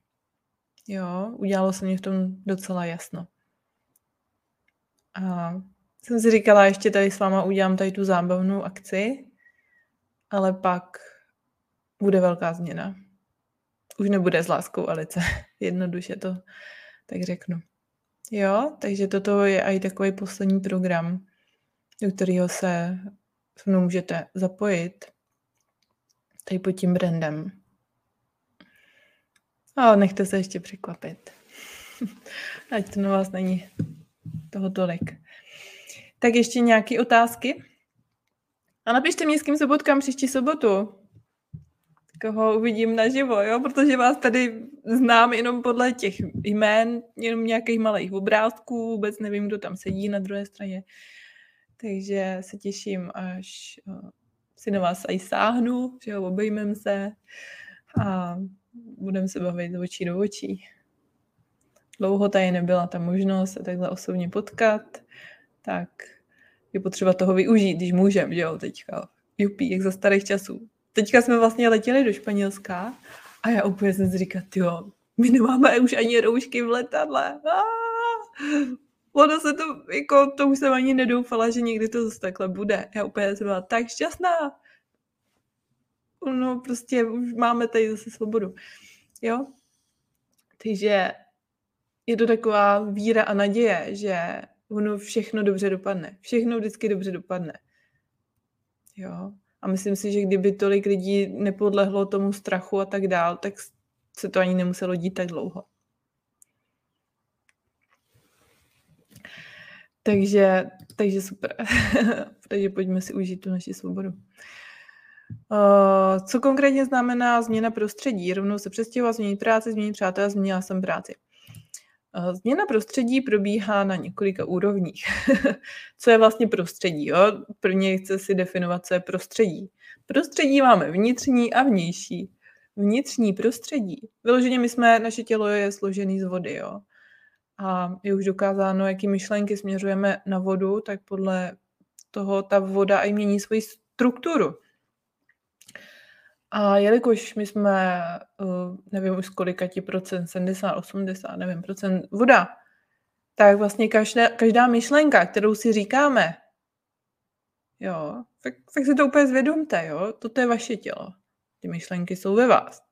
Jo, udělalo se mě v tom docela jasno. A jsem si říkala, ještě tady s váma udělám tady tu zábavnou akci, ale pak bude velká změna. Už nebude s láskou Alice. Jednoduše to tak řeknu. Jo, takže toto je i takový poslední program, do kterého se s mnou můžete zapojit tady pod tím brandem. A nechte se ještě překvapit. Ať to na vás není toho tolik. Tak ještě nějaké otázky? A napište mi, s kým se potkám příští sobotu. Koho uvidím naživo, jo? Protože vás tady znám jenom podle těch jmén, jenom nějakých malých obrázků, vůbec nevím, kdo tam sedí na druhé straně. Takže se těším, až eh, si na vás aj sáhnu, že jo, obejmem se a budeme se bavit očí do očí. Dlouho tady nebyla ta možnost se takhle osobně potkat, tak je potřeba toho využít, když můžem, že jo, teďka. Jupí, jak za starých časů. Teďka jsme vlastně letěli do Španělska a já úplně jsem si říkala, jo, my nemáme už ani roušky v letadle. Ono se to, jako, to už jsem ani nedoufala, že někdy to zase takhle bude. Já úplně jsem byla tak šťastná. No prostě už máme tady zase svobodu. Jo? Takže je to taková víra a naděje, že ono všechno dobře dopadne. Všechno vždycky dobře dopadne. Jo. A myslím si, že kdyby tolik lidí nepodlehlo tomu strachu a tak dál, tak se to ani nemuselo dít tak dlouho. Takže, takže super. takže pojďme si užít tu naši svobodu. Uh, co konkrétně znamená změna prostředí? Rovnou se přestěhovat, změnit práci, změnit přátelé, změnila jsem práci. Uh, změna prostředí probíhá na několika úrovních. co je vlastně prostředí? Jo? Prvně chce si definovat, co je prostředí. Prostředí máme vnitřní a vnější. Vnitřní prostředí. Vyloženě my jsme, naše tělo je složený z vody. Jo? a je už dokázáno, jaký myšlenky směřujeme na vodu, tak podle toho ta voda i mění svoji strukturu. A jelikož my jsme, uh, nevím už kolika ti procent, 70, 80, nevím, procent voda, tak vlastně každá, každá myšlenka, kterou si říkáme, jo, tak, tak si to úplně zvědomte, jo, toto je vaše tělo. Ty myšlenky jsou ve vás.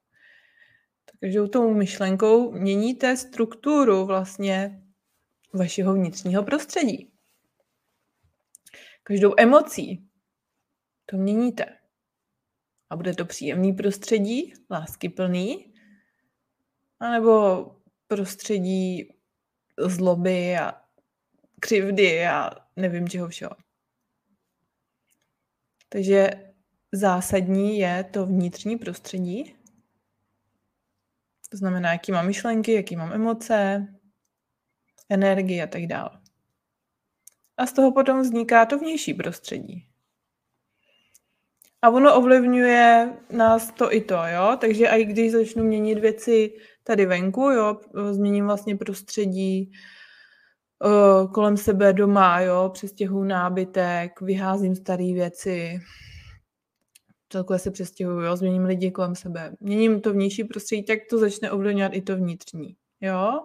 Tak každou tou myšlenkou měníte strukturu vlastně vašeho vnitřního prostředí. Každou emocí to měníte. A bude to příjemný prostředí, láskyplný, anebo prostředí zloby a křivdy a nevím čeho všeho. Takže zásadní je to vnitřní prostředí. To znamená, jaký mám myšlenky, jaký mám emoce, energii a tak dále. A z toho potom vzniká to vnější prostředí. A ono ovlivňuje nás to i to, jo. Takže i když začnu měnit věci tady venku, jo, změním vlastně prostředí uh, kolem sebe doma, jo, přestěhuju nábytek, vyházím staré věci, celkově se přestěhuju, jo, změním lidi kolem sebe, měním to vnější prostředí, tak to začne ovlivňovat i to vnitřní, jo.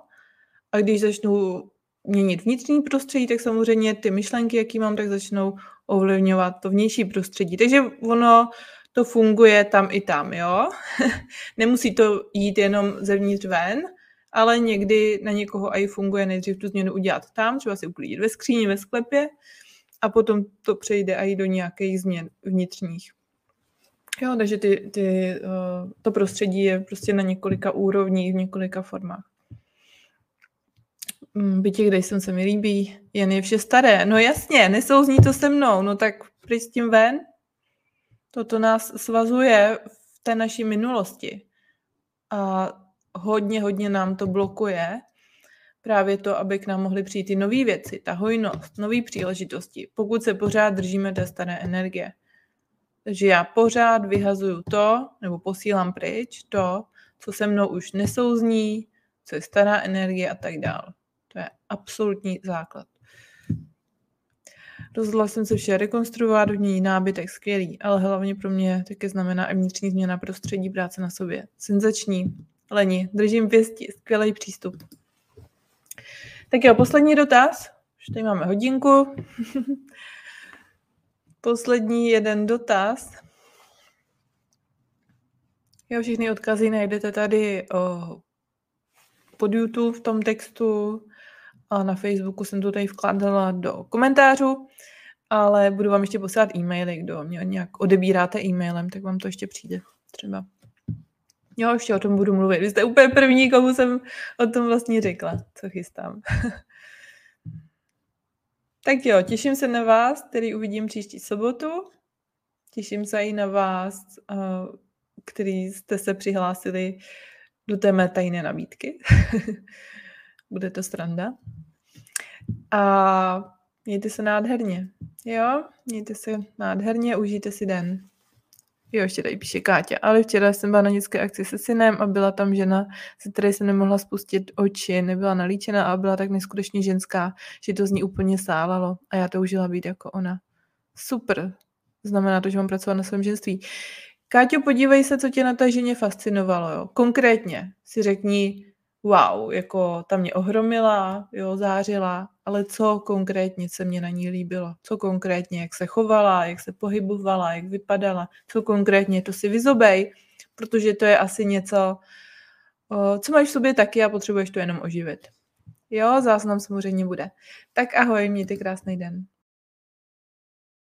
A když začnu měnit vnitřní prostředí, tak samozřejmě ty myšlenky, jaký mám, tak začnou ovlivňovat to vnější prostředí. Takže ono to funguje tam i tam, jo. Nemusí to jít jenom zevnitř ven, ale někdy na někoho i funguje nejdřív tu změnu udělat tam, třeba si uklidit ve skříni, ve sklepě a potom to přejde i do nějakých změn vnitřních. Jo, takže ty, ty, to prostředí je prostě na několika úrovních, v několika formách. Mm, bytě, kde jsem se mi líbí, jen je vše staré. No jasně, nesouzní to se mnou, no tak pryč s tím ven. Toto nás svazuje v té naší minulosti. A hodně, hodně nám to blokuje právě to, aby k nám mohly přijít i nové věci, ta hojnost, nové příležitosti, pokud se pořád držíme té staré energie. Takže já pořád vyhazuju to, nebo posílám pryč to, co se mnou už nesouzní, co je stará energie a tak dále. To je absolutní základ. Rozhodla jsem se vše rekonstruovat, v ní nábytek skvělý, ale hlavně pro mě také znamená i vnitřní změna prostředí práce na sobě. Senzační, leni, držím pěstí, skvělý přístup. Tak jo, poslední dotaz. Už tady máme hodinku. poslední jeden dotaz. Jo, všechny odkazy najdete tady o, pod YouTube v tom textu a na Facebooku jsem to tady vkládala do komentářů, ale budu vám ještě posílat e-maily, kdo mě nějak odebíráte e-mailem, tak vám to ještě přijde třeba. Jo, ještě o tom budu mluvit. Vy jste úplně první, komu jsem o tom vlastně řekla, co chystám. tak jo, těším se na vás, který uvidím příští sobotu. Těším se i na vás, eh, který jste se přihlásili do té mé tajné nabídky. Bude to stranda. A mějte se nádherně. Jo, mějte se nádherně, užijte si den. Jo, ještě tady píše Káťa. Ale včera jsem byla na dětské akci se synem a byla tam žena, se které jsem nemohla spustit oči, nebyla nalíčena a byla tak neskutečně ženská, že to z ní úplně sálalo a já toužila být jako ona. Super. Znamená to, že mám pracovat na svém ženství. Káťo, podívej se, co tě na té ženě fascinovalo. Jo. Konkrétně si řekni, wow, jako ta mě ohromila, jo, zářila, ale co konkrétně se mě na ní líbilo? Co konkrétně, jak se chovala, jak se pohybovala, jak vypadala? Co konkrétně, to si vyzobej, protože to je asi něco, co máš v sobě taky a potřebuješ to jenom oživit. Jo, záznam samozřejmě bude. Tak ahoj, mějte krásný den.